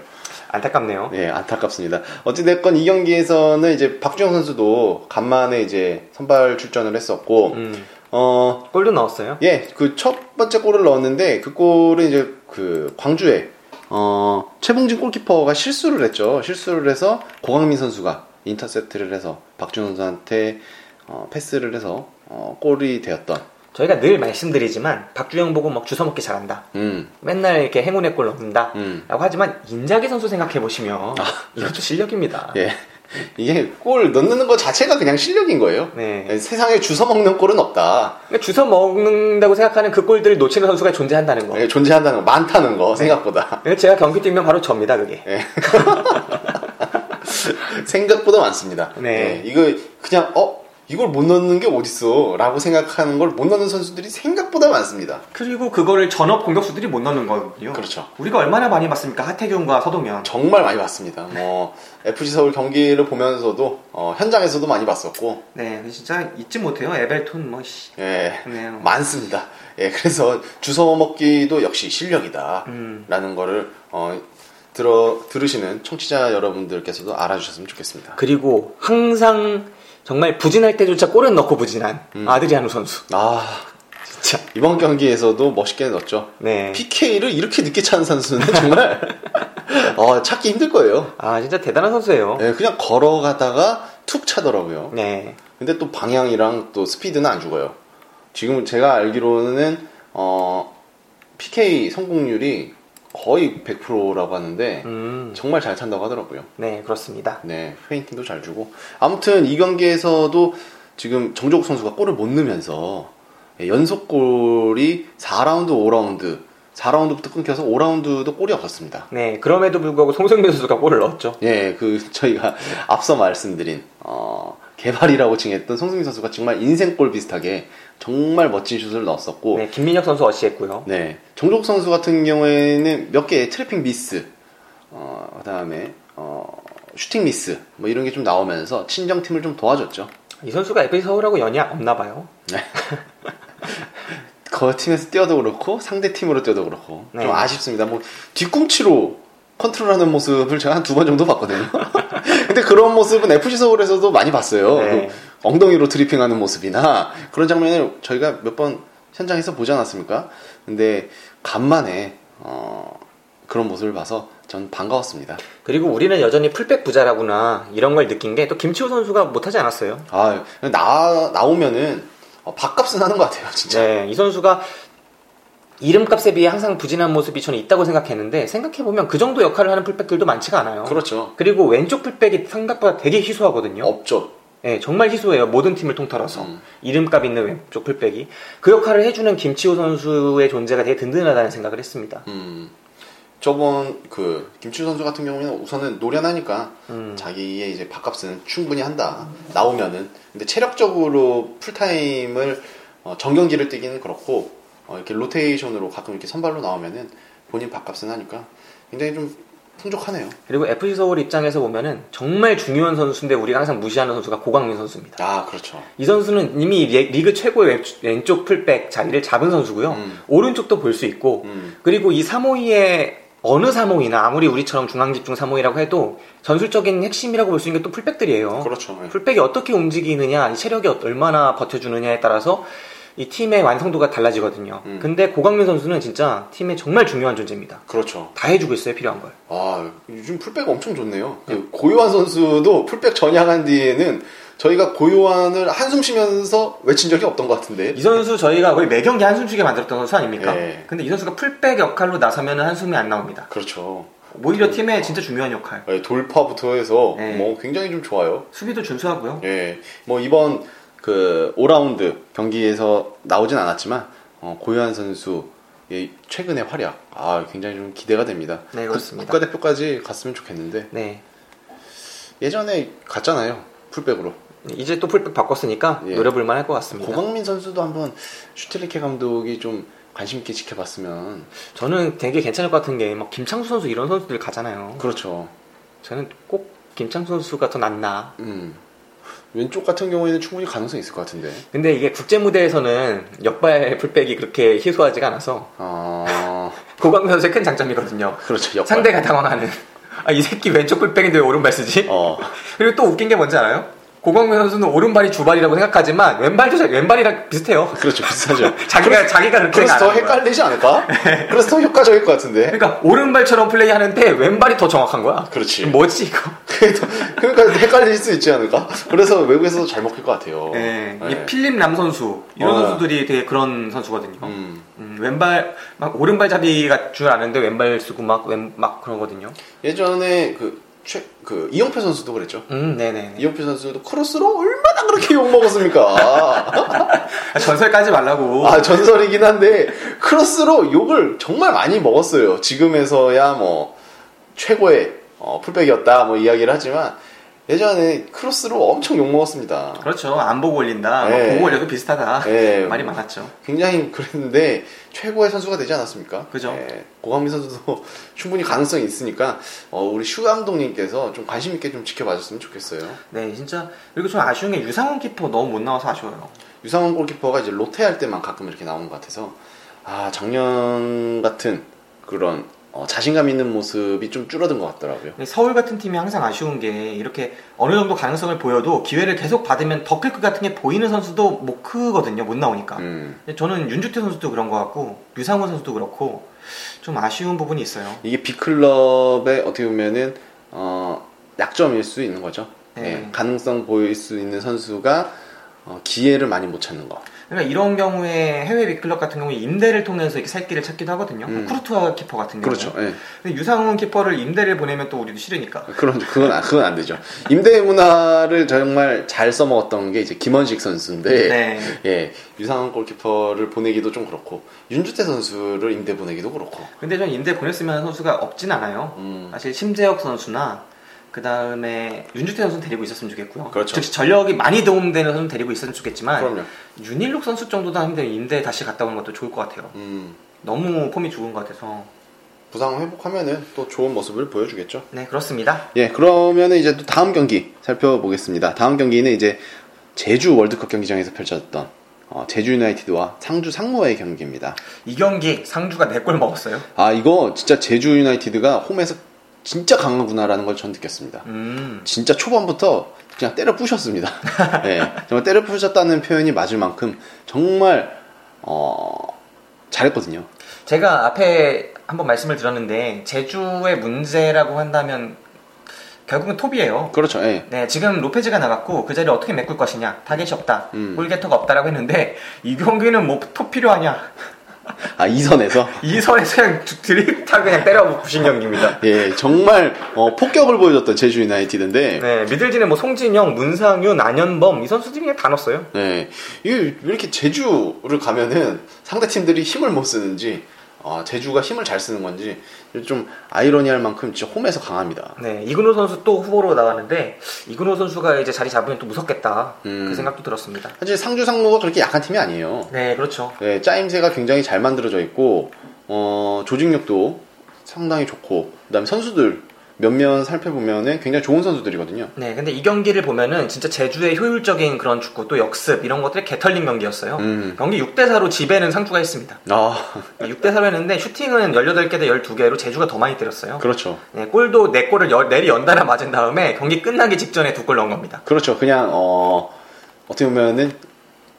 안타깝네요. 네, 안타깝습니다. 어찌됐건 이 경기에서는 이제 박주영 선수도 간만에 이제 선발 출전을 했었고, 음, 어, 골도 넣었어요. 예, 그 첫 번째 골을 넣었는데 그 골은 이제 그 광주에 어, 최봉진 골키퍼가 실수를 했죠. 실수를 해서 고강민 선수가 인터셉트를 해서 박준호 선수한테 어, 패스를 해서 어, 골이 되었던. 저희가 늘 말씀드리지만 박주영 보고 막 주워 먹기 잘한다. 음, 맨날 이렇게 행운의 골 넣는다. 음. 라고 하지만 인자기 선수 생각해 보시면 이것도 실력입니다. 예. 이게 골 넣는 것 자체가 그냥 실력인 거예요. 네. 예, 세상에 주워 먹는 골은 없다. 그러니까 주워 먹는다고 생각하는 그 골들을 놓치는 선수가 존재한다는 거. 예, 존재한다는 거 많다는 거 생각보다. 그래서 제가 경기 뛰면 바로 접니다, 그게. 예. *laughs* *laughs* 생각보다 많습니다. 네. 예, 이거 그냥 어 이걸 못 넣는 게 어딨어라고 생각하는 걸 못 넣는 선수들이 생각보다 많습니다. 그리고 그거를 전업 공격수들이 못 넣는 거거든요. 그렇죠. 우리가 얼마나 많이 봤습니까? 하태균과 서동현. 정말 많이 봤습니다. 뭐 FC 서울 경기를 보면서도 어, 현장에서도 많이 봤었고 네, 진짜 잊지 못해요. 에벨톤 뭐 씨. 예, 네. 많습니다. 예, 그래서 주워 먹기도 역시 실력이다라는 음. 거를 어, 들어 들으시는 청취자 여러분들께서도 알아주셨으면 좋겠습니다. 그리고 항상 정말 부진할 때조차 골은 넣고 부진한 음. 아드리아노 선수. 아 진짜. 이번 경기에서도 멋있게 넣었죠. 네. PK를 이렇게 늦게 차는 선수는 정말 *laughs* 어, 찾기 힘들 거예요. 아, 진짜 대단한 선수예요. 예, 그냥 걸어가다가 툭 차더라고요. 네. 근데 또 방향이랑 또 스피드는 안 죽어요. 지금 제가 알기로는 어, PK 성공률이 거의 100%라고 하는데 음. 정말 잘 찬다고 하더라고요. 네, 그렇습니다. 네, 페인팅도 잘 주고 아무튼 이 경기에서도 지금 정조국 선수가 골을 못 넣으면서 연속골이 4라운드, 5라운드, 4라운드부터 끊겨서 5라운드도 골이 없었습니다. 네, 그럼에도 불구하고 송성민 선수가 골을 넣었죠. 예, 그 저희가 앞서 말씀드린 어, 개발이라고 칭했던 송승민 선수가 정말 인생골 비슷하게 정말 멋진 슛을 넣었었고 네, 김민혁 선수 어시했고요. 네, 정종 선수 같은 경우에는 몇 개의 트래핑 미스, 어, 그다음에 어, 슈팅 미스 뭐 이런 게 좀 나오면서 친정 팀을 좀 도와줬죠. 이 선수가 FC 서울하고 연이 없나 봐요. 네. 그 팀에서 뛰어도 그렇고 상대 팀으로 뛰어도 그렇고 네. 좀 아쉽습니다. 뭐 뒤꿈치로 컨트롤하는 모습을 제가 한 두 번 정도 봤거든요. *laughs* 근데 그런 모습은 FC 서울에서도 많이 봤어요. 네. 그 엉덩이로 드리핑하는 모습이나 그런 장면을 저희가 몇 번 현장에서 보지 않았습니까? 근데 간만에 어, 그런 모습을 봐서 전 반가웠습니다. 그리고 우리는 여전히 풀백 부자라구나 이런 걸 느낀 게 또 김치호 선수가 못하지 않았어요. 아, 나 나오면은 어, 밥값은 하는 것 같아요, 진짜. 네, 이 선수가 이름값에 비해 항상 부진한 모습이 저는 있다고 생각했는데 생각해보면 그 정도 역할을 하는 풀백들도 많지가 않아요. 그렇죠. 그리고 왼쪽 풀백이 생각보다 되게 희소하거든요. 없죠. 네, 정말 희소해요. 모든 팀을 통틀어서. 음. 이름값 있는 왼쪽 풀백이. 그 역할을 해주는 김치호 선수의 존재가 되게 든든하다는 생각을 했습니다. 음, 저번 그 김치우 선수 같은 경우에는 우선은 노련하니까 음. 자기의 이제 밥값은 충분히 한다 나오면은 근데 체력적으로 풀타임을 어, 정경기를 뛰기는 그렇고 어, 이렇게 로테이션으로 가끔 이렇게 선발로 나오면은 본인 밥값은 하니까 굉장히 좀 풍족하네요. 그리고 FC 서울 입장에서 보면은 정말 중요한 선수인데 우리가 항상 무시하는 선수가 고광민 선수입니다. 아 그렇죠. 이 선수는 이미 리- 리그 최고의 왼- 왼쪽 풀백 자리를 잡은 선수고요. 음. 오른쪽도 볼 수 있고 음, 그리고 이 352의 어느 352나 아무리 우리처럼 중앙집중 352라고 해도 전술적인 핵심이라고 볼 수 있는 게 또 풀백들이에요. 그렇죠. 예. 풀백이 어떻게 움직이느냐, 이 체력이 얼마나 버텨주느냐에 따라서 이 팀의 완성도가 달라지거든요. 음. 근데 고광민 선수는 진짜 팀의 정말 중요한 존재입니다. 그렇죠. 다 해주고 있어요, 필요한 걸. 아 요즘 풀백 엄청 좋네요. 그 고요한 선수도 풀백 전향한 뒤에는 저희가 고요한을 한숨 쉬면서 외친 적이 없던 것 같은데. 이 선수 저희가 거의 매 경기 한숨 쉬게 만들었던 선수 아닙니까? 네. 근데 이 선수가 풀백 역할로 나서면 한숨이 안 나옵니다. 그렇죠. 오히려 팀에 진짜 중요한 역할. 네, 돌파부터 해서 네. 뭐 굉장히 좀 좋아요. 수비도 준수하고요. 예, 뭐 이번 그 5라운드 경기에서 나오진 않았지만 어, 고요한 선수의 최근의 활약 아 굉장히 좀 기대가 됩니다. 네, 그렇습니다. 국, 국가대표까지 갔으면 좋겠는데 네. 예전에 갔잖아요 풀백으로. 이제 또 풀백 바꿨으니까 예. 노려볼만 할 것 같습니다. 고강민 선수도 한번 슈틸리케 감독이 좀 관심 있게 지켜봤으면 저는 되게 괜찮을 것 같은 게 막 김창수 선수 이런 선수들 가잖아요. 그렇죠. 저는 꼭 김창수 선수가 더 낫나. 음. 왼쪽 같은 경우에는 충분히 가능성이 있을 것 같은데. 근데 이게 국제 무대에서는 역발 풀백이 그렇게 희소하지가 않아서 아 *laughs* 고광민 선수의 큰 장점이거든요. 그렇죠. 역발. 상대가 당황하는. 아, 이 새끼 왼쪽 풀백인데 왜 오른발 쓰지? 어 그리고 또 웃긴 게 뭔지 알아요? 고광민 선수는 오른발이 주발이라고 생각하지만 왼발도 잘- 왼발이랑 비슷해요. 그렇죠 비슷하죠. *laughs* 자기가 자기가 그렇게 그래서 더 거야. 헷갈리지 않을까? *laughs* 그래서 더 효과적일 것 같은데. 그러니까 오른발처럼 플레이하는데 왼발이 더 정확한 거야. 그렇지. 뭐지 이거? *laughs* 그래도- 그러니까 헷갈릴 수 있지 않을까? 그래서 외국에서도 잘 먹힐 것 같아요. 네. 네. 이 필립 람 선수 이런 어. 선수들이 되게 그런 선수거든요. 음. 음, 왼발 막 오른발잡이가 줄 아는데 왼발 쓰고 막 왼막 그러거든요. 예전에 그, 최, 그 이영표 선수도 그랬죠. 음, 네네. 이영표 선수도 크로스로 얼마나 그렇게 욕 먹었습니까? 아, *laughs* 전설 까지 말라고. 아 전설이긴 한데 크로스로 욕을 정말 많이 먹었어요. 지금에서야 뭐 최고의 어, 풀백이었다 뭐 이야기를 하지만 예전에 크로스로 엄청 욕 먹었습니다. 그렇죠. 안 보고 올린다. 뭐 네. 보고 올려도 비슷하다. 네. *laughs* 말이 많았죠. 굉장히 그랬는데 최고의 선수가 되지 않았습니까? 그죠. 예, 고강민 선수도 *laughs* 충분히 가능성이 있으니까 어, 우리 슈 감독님께서 좀 관심 있게 좀 지켜봐 줬으면 좋겠어요. 네, 진짜 그리고 좀 아쉬운 게 유상훈 키퍼 너무 못 나와서 아쉬워요. 유상원 골키퍼가 이제 로테 할 때만 가끔 이렇게 나오는 것 같아서 아 작년 같은 그런 어, 자신감 있는 모습이 좀 줄어든 것 같더라고요. 서울 같은 팀이 항상 아쉬운 게 이렇게 어느 정도 가능성을 보여도 기회를 계속 받으면 더클것 같은 게 보이는 선수도 못 크거든요. 못 나오니까. 음, 저는 윤주태 선수도 그런 것 같고 유상훈 선수도 그렇고 좀 아쉬운 부분이 있어요. 이게 빅클럽의 어떻게 보면은 어, 약점일 수 있는 거죠. 네. 예, 가능성 보일 수 있는 선수가 어, 기회를 많이 못 찾는 거. 그러니까 이런 경우에 해외 빅클럽 같은 경우에 임대를 통해서 이렇게 살 길을 찾기도 하거든요. 음. 쿠르투아 키퍼 같은 경우. 그렇죠. 예. 근데 유상훈 키퍼를 임대를 보내면 또 우리도 싫으니까. 그런 그건 안- 그건 안 되죠. 임대 문화를 정말 잘 써먹었던 게 이제 김원식 선수인데, 네. 예 유상한 골키퍼를 보내기도 좀 그렇고 윤주태 선수를 임대 보내기도 그렇고. 근데 전 임대 보냈으면 하는 선수가 없진 않아요. 음, 사실 심재혁 선수나 그 다음에 윤주태 선수는 데리고 있었으면 좋겠고요. 그렇죠. 즉 전력이 많이 도움되는 선수는 데리고 있었으면 좋겠지만 그럼요. 윤일록 선수 정도도 하는데 임대 다시 갔다 오는 것도 좋을 것 같아요. 음, 너무 폼이 죽은 것 같아서. 부상 회복하면은 또 좋은 모습을 보여주겠죠. 네 그렇습니다. 예, 그러면은 이제 또 다음 경기 살펴보겠습니다. 다음 경기는 이제 제주 월드컵 경기장에서 펼쳐졌던 어, 제주 유나이티드와 상주 상무와의 경기입니다. 이 경기 상주가 4골 먹었어요. 아 이거 진짜 제주 유나이티드가 홈에서 진짜 강하구나라는 걸 전 느꼈습니다. 음. 진짜 초반부터 그냥 때려 부셨습니다. 예, *laughs* 정말 때려 부셨다는 표현이 맞을 만큼 정말 어, 잘했거든요. 제가 앞에 한번 말씀을 드렸는데 제주의 문제라고 한다면 결국은 톱이에요. 그렇죠. 예. 네, 지금 로페즈가 나갔고 그 자리를 어떻게 메꿀 것이냐. 타겟이 없다. 음. 골게터가 없다라고 했는데 이 경기는 뭐 톱 필요하냐. *laughs* 아 이선에서 이 선에서 그냥 들입다 그냥 때려 부신 경기입니다. 예 정말 어, 폭격을 보여줬던 제주 유나이티드인데 네, 미들진에 뭐 송진형, 문상윤, 안현범 이 선수들이 그냥 다 넣었어요. 네, 이게 왜 이렇게 제주를 가면은 상대 팀들이 힘을 못 쓰는지, 아, 제주가 힘을 잘 쓰는 건지 좀 아이러니할 만큼 진짜 홈에서 강합니다. 네, 이근호 선수 또 후보로 나왔는데 이근호 선수가 이제 자리 잡으면 또 무섭겠다. 음. 그 생각도 들었습니다. 사실 상주 상무가 그렇게 약한 팀이 아니에요. 네, 그렇죠. 네, 짜임새가 굉장히 잘 만들어져 있고, 어, 조직력도 상당히 좋고, 그다음에 선수들 몇몇 살펴보면은 굉장히 좋은 선수들이거든요. 네, 근데 이 경기를 보면은 진짜 제주의 효율적인 그런 축구 또 역습 이런 것들이 개털린 경기였어요. 음. 경기 6대4로 지배는 상주가 했습니다. 아, 6대4로 했는데 슈팅은 18개 대 12개로 제주가 더 많이 때렸어요. 그렇죠. 네, 골도 4골을 열- 내리 연달아 맞은 다음에 경기 끝나기 직전에 두 골 넣은 겁니다. 그렇죠. 그냥 어 어떻게 보면은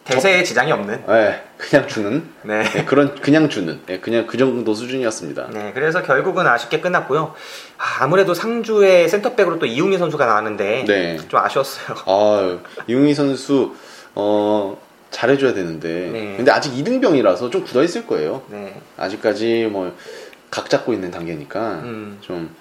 대세에 지장이 없는. 예, 그냥 주는 네. 예, 그런 그냥 주는 예, 그냥 그 정도 수준이었습니다. 네, 그래서 결국은 아쉽게 끝났고요. 아, 무래도 상주의 센터백으로 또 이웅희 선수가 나왔는데 네. 좀 아쉬웠어요. 아, 이웅희 선수 어 잘해줘야 되는데 네. 근데 아직 2등병이라서 좀 굳어 있을 거예요. 네. 아직까지 뭐 각 잡고 있는 단계니까 음. 좀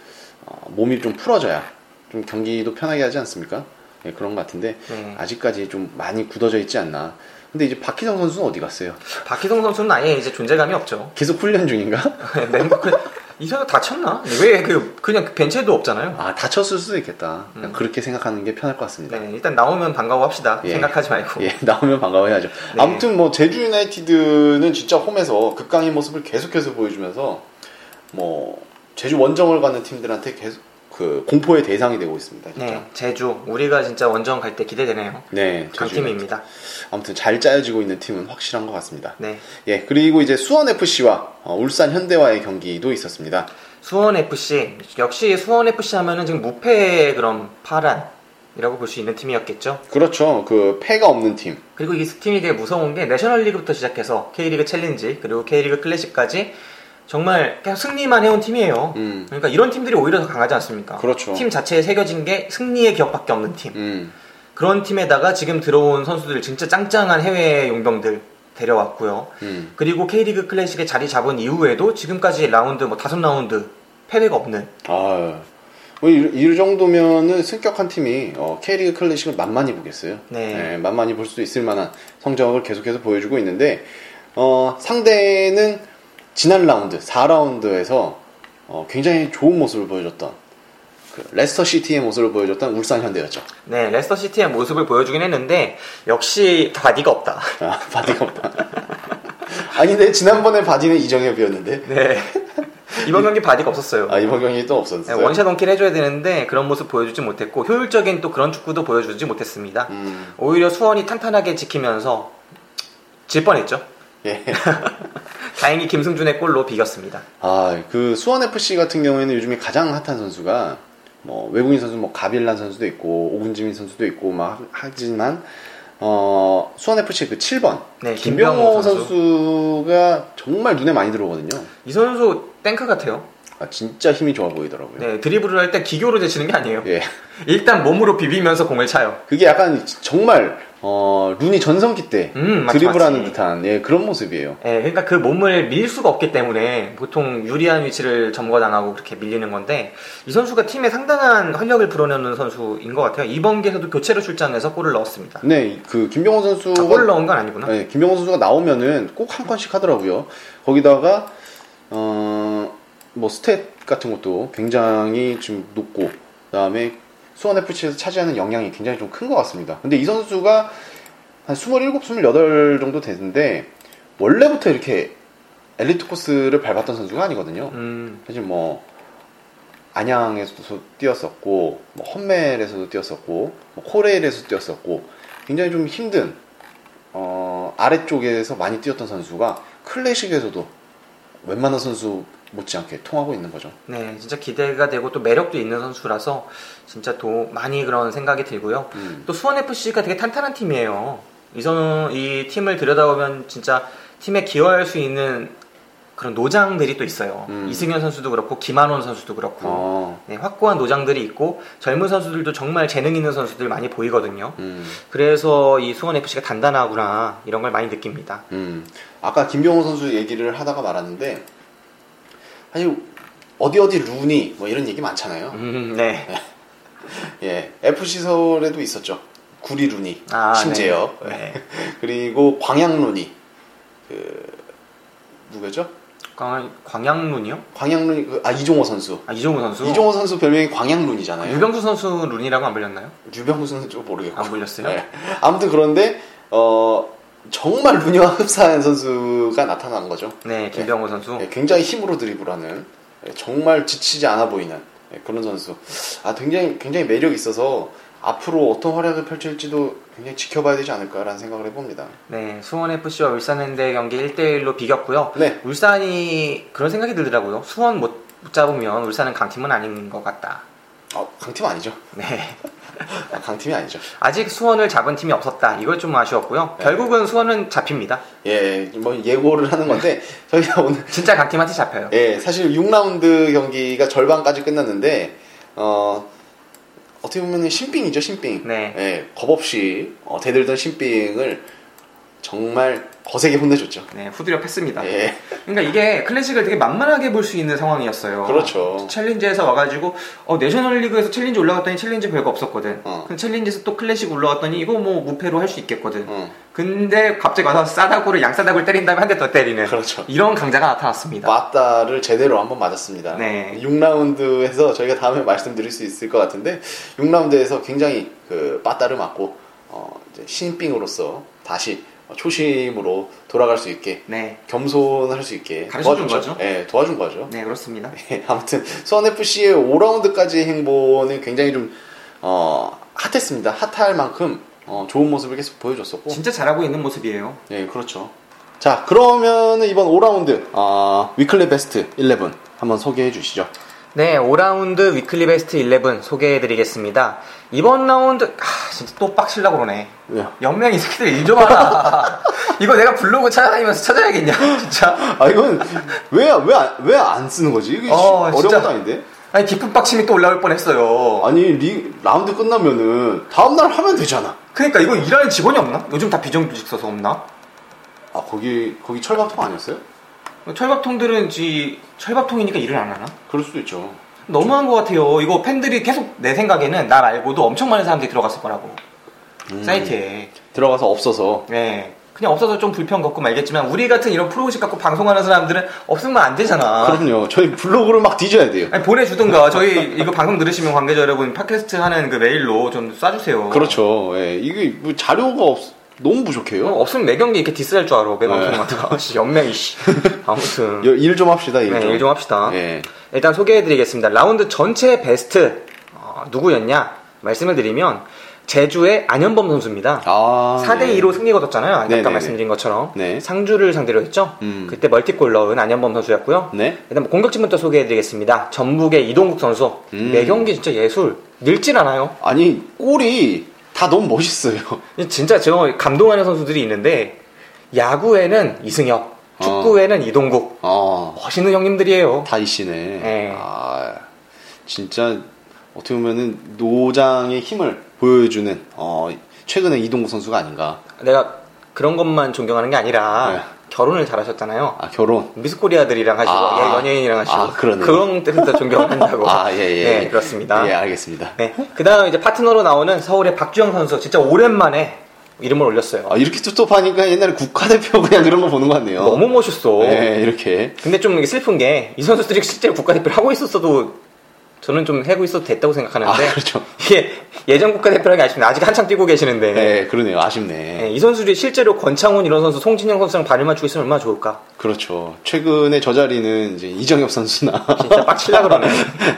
어, 몸이 좀 풀어져야 좀 경기도 편하게 하지 않습니까? 예, 그런 것 같은데 네. 아직까지 좀 많이 굳어져 있지 않나. 근데 이제 박희성 선수는 어디 갔어요? 박희성 선수는 아예 이제 존재감이 없죠. 계속 훈련 중인가? *laughs* 멤버 그, 이 선수 다쳤나? 왜 그 그냥 벤치에도 없잖아요. 아 다쳤을 수도 있겠다. 그냥 그렇게 생각하는 게 편할 것 같습니다. 네, 일단 나오면 반가워합시다. 예. 생각하지 말고. 예, *laughs* 나오면 반가워해야죠. 네. 아무튼 뭐 제주 유나이티드는 진짜 홈에서 극강의 모습을 계속해서 보여주면서 뭐 제주 원정을 가는 팀들한테 계속 그 공포의 대상이 되고 있습니다. 진짜. 네, 제주 우리가 진짜 원정 갈 때 기대되네요. 네, 강팀입니다. 아무튼 잘 짜여지고 있는 팀은 확실한 것 같습니다. 네, 예, 그리고 이제 수원 FC와 어, 울산 현대와의 경기도 있었습니다. 수원 FC 역시 수원 FC 하면은 지금 무패의 그런 파란 이라고 볼 수 있는 팀이었겠죠. 그렇죠. 그 패가 없는 팀. 그리고 이 팀이 되게 무서운 게 내셔널리그부터 시작해서 K리그 챌린지 그리고 K리그 클래식까지 정말 그냥 승리만 해온 팀이에요. 음, 그러니까 이런 팀들이 오히려 더 강하지 않습니까? 그렇죠. 팀 자체에 새겨진 게 승리의 기억밖에 없는 팀. 음, 그런 팀에다가 지금 들어온 선수들 진짜 짱짱한 해외 용병들 데려왔고요. 음. 그리고 K리그 클래식에 자리 잡은 이후에도 지금까지 라운드 뭐 다섯 라운드 패배가 없는 아, 뭐 이, 이 정도면은 승격한 팀이 어, K리그 클래식을 만만히 보겠어요. 네. 예, 만만히 볼 수 있을 만한 성적을 계속해서 보여주고 있는데 어, 상대는 지난 라운드 4라운드에서 어, 굉장히 좋은 모습을 보여줬던 그 레스터 시티의 모습을 보여줬던 울산 현대였죠. 네 레스터 시티의 모습을 보여주긴 했는데 역시 바디가 없다. 아, 바디가 없다. *laughs* 아니, 근데 지난번에 바디는 이정협이었는데 네 이번 경기 바디가 없었어요. 아, 이번 경기 또 네, 없었어요. one shot one kill 해줘야 되는데 그런 모습 보여주지 못했고 효율적인 또 그런 축구도 보여주지 못했습니다. 음, 오히려 수원이 탄탄하게 지키면서 질 뻔했죠. 예. *laughs* 다행히 김승준의 골로 비겼습니다. 아, 그 수원 FC 같은 경우에는 요즘에 가장 핫한 선수가 뭐 외국인 선수 뭐 가빌란 선수도 있고 오군지미 선수도 있고 막 하- 하지만 어 수원 FC 그 7번 네, 김병오 김병오 선수. 선수가 정말 눈에 많이 들어오거든요. 이 선수 땡크 같아요. 아, 진짜 힘이 좋아 보이더라고요. 네, 드리블을 할 때 기교로 제치는 게 아니에요. 예. 일단 몸으로 비비면서 공을 차요. 그게 약간 정말 어 룬이 전성기 때 음, 맞지, 드리블하는 맞지. 듯한 예, 그런 모습이에요. 예, 그러니까 그 몸을 밀 수가 없기 때문에 보통 유리한 위치를 점거당하고 그렇게 밀리는 건데 이 선수가 팀에 상당한 활력을 불어넣는 선수인 것 같아요. 이번 기에서도 교체로 출장해서 골을 넣었습니다. 네, 그 김병호 선수가 아, 골을 넣은 건 아니구나. 네, 김병호 선수가 나오면은 꼭 한 건씩 하더라고요. 거기다가 어, 뭐 스탯 같은 것도 굉장히 좀 높고 그다음에 수원 FC에서 차지하는 영향이 굉장히 좀 큰 것 같습니다. 근데 이 선수가 한 27, 28 정도 됐는데 원래부터 이렇게 엘리트 코스를 밟았던 선수가 아니거든요. 음, 사실 뭐 안양에서도 뛰었었고 뭐 험멜에서도 뛰었었고 뭐 코레일에서도 뛰었었고 굉장히 좀 힘든 어, 아래쪽에서 많이 뛰었던 선수가 클래식에서도 웬만한 선수 못지않게 통하고 있는 거죠. 네, 진짜 기대가 되고 또 매력도 있는 선수라서 진짜 또 많이 그런 생각이 들고요. 음. 또 수원 FC가 되게 탄탄한 팀이에요. 이 선, 이 팀을 들여다보면 진짜 팀에 기여할 수 있는 그런 노장들이 또 있어요. 음. 이승현 선수도 그렇고 김한원 선수도 그렇고 어, 네, 확고한 노장들이 있고 젊은 선수들도 정말 재능 있는 선수들 많이 보이거든요. 음, 그래서 이 수원 FC가 단단하구나 이런 걸 많이 느낍니다. 음. 아까 김병호 선수 얘기를 하다가 말았는데 사실 어디 어디 루니 뭐 이런 얘기 많잖아요. 음, 네. *laughs* 예, FC 서울에도 있었죠. 구리 루니, 아, 심재혁, 네. 네. *laughs* 그리고 광양 루니, 그 누구죠? 광, 광양룬이요? 광양 루니, 그, 아 이종호 선수. 아, 이종우 선수. 이종호 선수 별명이 광양 룬이잖아요. 유병수 선수 룬이라고 안 불렸나요? 유병수 선수는 좀 모르겠고. 안 불렸어요? 네. *laughs* 아무튼 그런데 어 정말 루니와 흡사한 선수가 나타난 거죠. 네, 김병호 선수. 예, 굉장히 힘으로 드리블하는 예, 정말 지치지 않아 보이는 예, 그런 선수. 아 굉장히 굉장히 매력 이 있어서 앞으로 어떤 활약을 펼칠지도 굉장히 지켜봐야 되지 않을까라는 생각을 해봅니다. 네, 수원 FC와 울산현대 경기 1대1로 비겼고요. 네, 울산이 그런 생각이 들더라고요. 수원 못, 못 잡으면 울산은 강팀은 아닌 것 같다. 어, 강팀 아니죠? 네. *laughs* 아, 강팀이 아니죠. 아직 수원을 잡은 팀이 없었다. 이걸 좀 아쉬웠고요. 네. 결국은 수원은 잡힙니다. 예, 뭐 예고를 하는 건데 저희가 오늘 *laughs* 진짜 강팀한테 잡혀요. 예, 사실 6라운드 경기가 절반까지 끝났는데 어 어떻게 보면 신빙이죠, 신빙. 네. 예, 겁 없이 어, 대들던 신빙을 정말 거세게 혼내줬죠. 네, 후드려 팼습니다. 예, 그러니까 이게 클래식을 되게 만만하게 볼 수 있는 상황이었어요. 그렇죠. 챌린지에서 와가지고 어, 내셔널 리그에서 챌린지 올라갔더니 챌린지 별거 없었거든. 어. 근데 챌린지에서 또 클래식 올라갔더니 이거 뭐 무패로 할 수 있겠거든. 어, 근데 갑자기 와서 싸다구를 양싸다구를 때린 다음에 한 대 더 때리는 그렇죠. 이런 강자가 나타났습니다. 빠따를 제대로 한번 맞았습니다. 네. 6라운드에서 저희가 다음에 말씀드릴 수 있을 것 같은데 6라운드에서 굉장히 그 빠따를 맞고 어, 이제 신병으로서 다시 초심으로 돌아갈 수 있게 네, 겸손할 수 있게 가르쳐준 도와줬죠. 거죠? 예, 도와준 거죠. 네 그렇습니다. *laughs* 예, 아무튼 수원 FC의 5라운드까지의 행보는 굉장히 좀 어, hot했습니다. hot할 만큼 어, 좋은 모습을 계속 보여줬었고. 진짜 잘하고 있는 모습이에요. 예, 그렇죠. 자, 그러면 이번 5라운드 아, weekly best 11 한번 소개해 주시죠. 네, 5라운드 weekly best 11 소개해드리겠습니다. 이번 라운드, 아, 진짜 또 빡치려고 그러네. 왜요? 연맹 이 새끼들 일 좀 하라. 이거 내가 블로그 찾아다니면서 찾아야겠냐, 진짜. 아, 이건 왜 왜 왜 안 쓰는 거지? 이게 어, 어려운 진짜. 것도 아닌데. 아니, 깊은 빡침이 또 올라올 뻔 했어요. 아니, 리, 라운드 끝나면은 다음 날 하면 되잖아. 그러니까 이거 일하는 직원이 없나? 요즘 다 비정규직 써서 없나? 아, 거기 거기 철밥통 아니었어요? 철밥통들은 지 철밥통이니까 일을 안 하나? 그럴 수도 있죠. 너무한 것 같아요. 이거 팬들이 계속 내 생각에는 나 말고도 엄청 많은 사람들이 들어갔을 거라고. 음. 사이트에. 들어가서 없어서 네. 그냥 없어서 좀 불편 겪고 말겠지만 우리 같은 이런 프로그램 갖고 방송하는 사람들은 없으면 안 되잖아. 그럼요. 저희 블로그를 막 뒤져야 돼요. 아니, 보내주든가 저희 이거 방송 들으시면 관계자 여러분 팟캐스트 하는 그 메일로 좀 쏴주세요. 그렇죠. 예, 이게 뭐 자료가 없, 너무 부족해요. 어, 없으면 매 경기 이렇게 diss할 줄 알아. 매 방송마다. 네. 씨, 연맹이 씨. *laughs* 아무튼. 일 좀 합시다. 일 좀. 네, 일좀 합시다. 예. 일단 소개해드리겠습니다. 라운드 전체 베스트 어, 누구였냐 말씀을 드리면 제주의 안현범 선수입니다. 아. 4대 2로 승리 거뒀잖아요. 아까 네네네. 말씀드린 것처럼. 네. 상주를 상대로 했죠. 음. 그때 멀티골 넣은 안현범 선수였고요. 네. 일단 공격진부터 소개해드리겠습니다. 전북의 이동국 선수. 음. 매 경기 진짜 예술. 늙질 않아요. 아니 골이 다 너무 멋있어요. *laughs* 진짜 저 감동하는 선수들이 있는데 야구에는 이승엽, 축구에는 이동국. 어. 멋있는 형님들이에요. 다 이 씨네. 네. 아 진짜 어떻게 보면은 노장의 힘을 보여주는 어, 최근에 이동국 선수가 아닌가. 내가 그런 것만 존경하는 게 아니라 네. 결혼을 잘하셨잖아요. 아 결혼. 미스코리아들이랑 하시고 아. 예, 연예인이랑 하시고 아, 그러네요. 그런 때부터 존경한다고. *laughs* 아 예예. 네, 그렇습니다. 예 알겠습니다. 네. 그다음 이제 파트너로 나오는 서울의 박주영 선수 진짜 오랜만에 이름을 올렸어요. 아, 이렇게 뚜톱하니까 옛날에 국가대표 그냥 그런 거 보는 것 같네요. 너무 멋있어. 네 이렇게. 근데 좀 슬픈 게 이 선수들이 실제로 국가대표를 하고 있었어도 저는 좀 하고 있어도 됐다고 생각하는데 아 그렇죠. *laughs* 이게 예전 국가대표라는 게 아쉽네. 아직 한참 뛰고 계시는데 네 그러네요. 아쉽네. 네, 이 선수들이 실제로 권창훈 이런 선수, 송진영 선수랑 발을 맞추고 있으면 얼마나 좋을까. 그렇죠. 최근에 저 자리는 이제 이정엽 선수나 *laughs* 진짜 빡칠라 그러네.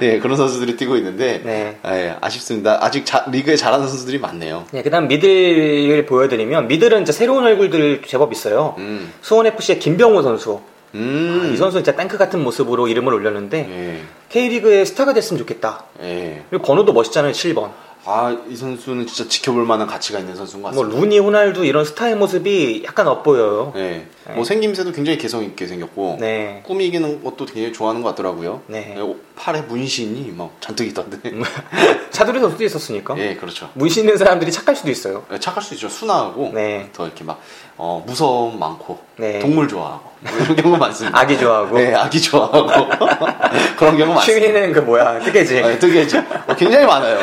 예, *laughs* 그런 선수들이 뛰고 있는데 네. 예, 아쉽습니다. 아직 자- 리그에 잘하는 선수들이 많네요. 네, 그 다음 미들을 보여드리면, 미들은 이제 새로운 얼굴들 제법 있어요. 음, 수원FC의 김병호 선수. 음, 아, 이 선수 진짜 탱크 같은 모습으로 이름을 올렸는데, 예, K리그의 스타가 됐으면 좋겠다. 예. 그리고 번호도 멋있잖아요, 7번. 아, 이 선수는 진짜 지켜볼 만한 가치가 있는 선수인 것 뭐, 같습니다. 루니, 호날두 이런 스타의 모습이 약간 엇보여요. 예, 뭐 생김새도 굉장히 개성 있게 생겼고 네. 꾸미기는 것도 되게 좋아하는 것 같더라고요. 네. 예, 오- 팔에 문신이 막 잔뜩 있던데. *laughs* 차두리 선수도 있었으니까. 예, 그렇죠. 문신 있는 사람들이 착할 수도 있어요. 예, 착할 수 있죠. 순하고 네. 더 이렇게 막 어, 무서움 많고 네. 동물 좋아하고 뭐 이런 경우 많습니다. 아기 좋아하고. 네, 아기 좋아하고 *laughs* 그런 경우 많습니다. 취미는 그 뭐야, 뜨개질. 아, 뜨개질. 어, 굉장히 많아요.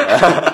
*laughs*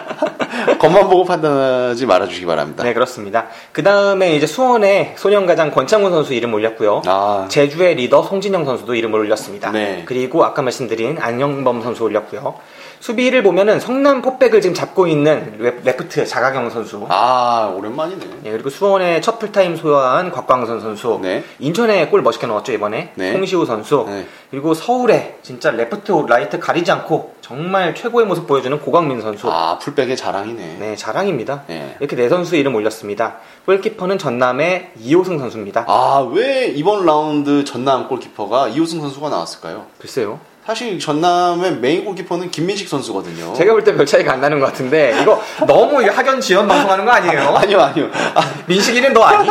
*laughs* 겉만 보고 판단하지 말아주시기 바랍니다. 네, 그렇습니다. 그 다음에 이제 수원의 소년가장 권창훈 선수 이름 올렸고요. 아, 제주의 리더 송진형 선수도 이름을 올렸습니다. 네. 그리고 아까 말씀드린 안현범 선수 올렸고요. 수비를 보면은 성남 포백을 지금 잡고 있는 레- 레프트 장학영 선수. 아, 오랜만이네. 예, 그리고 수원의 첫 풀타임 소화한 곽광선 선수. 네. 인천의 골 멋있게 넣었죠, 이번에. 네. 송시우 선수. 네. 그리고 서울에 진짜 레프트, 라이트 가리지 않고 정말 최고의 모습 보여주는 고광민 선수. 아, 풀백의 자랑이네. 네, 자랑입니다. 네. 이렇게 네 선수 이름 올렸습니다. 골키퍼는 전남의 이호승 선수입니다. 아, 왜 이번 라운드 전남 골키퍼가 이호승 선수가 나왔을까요? 글쎄요. 사실 전남의 메인 골키퍼는 김민식 선수거든요. 제가 볼 때 별 차이가 안 나는 것 같은데 이거 너무 학연 지연 방송하는 거 아니에요? *laughs* 아니요, 아니요. 아, 민식이는 너 아니?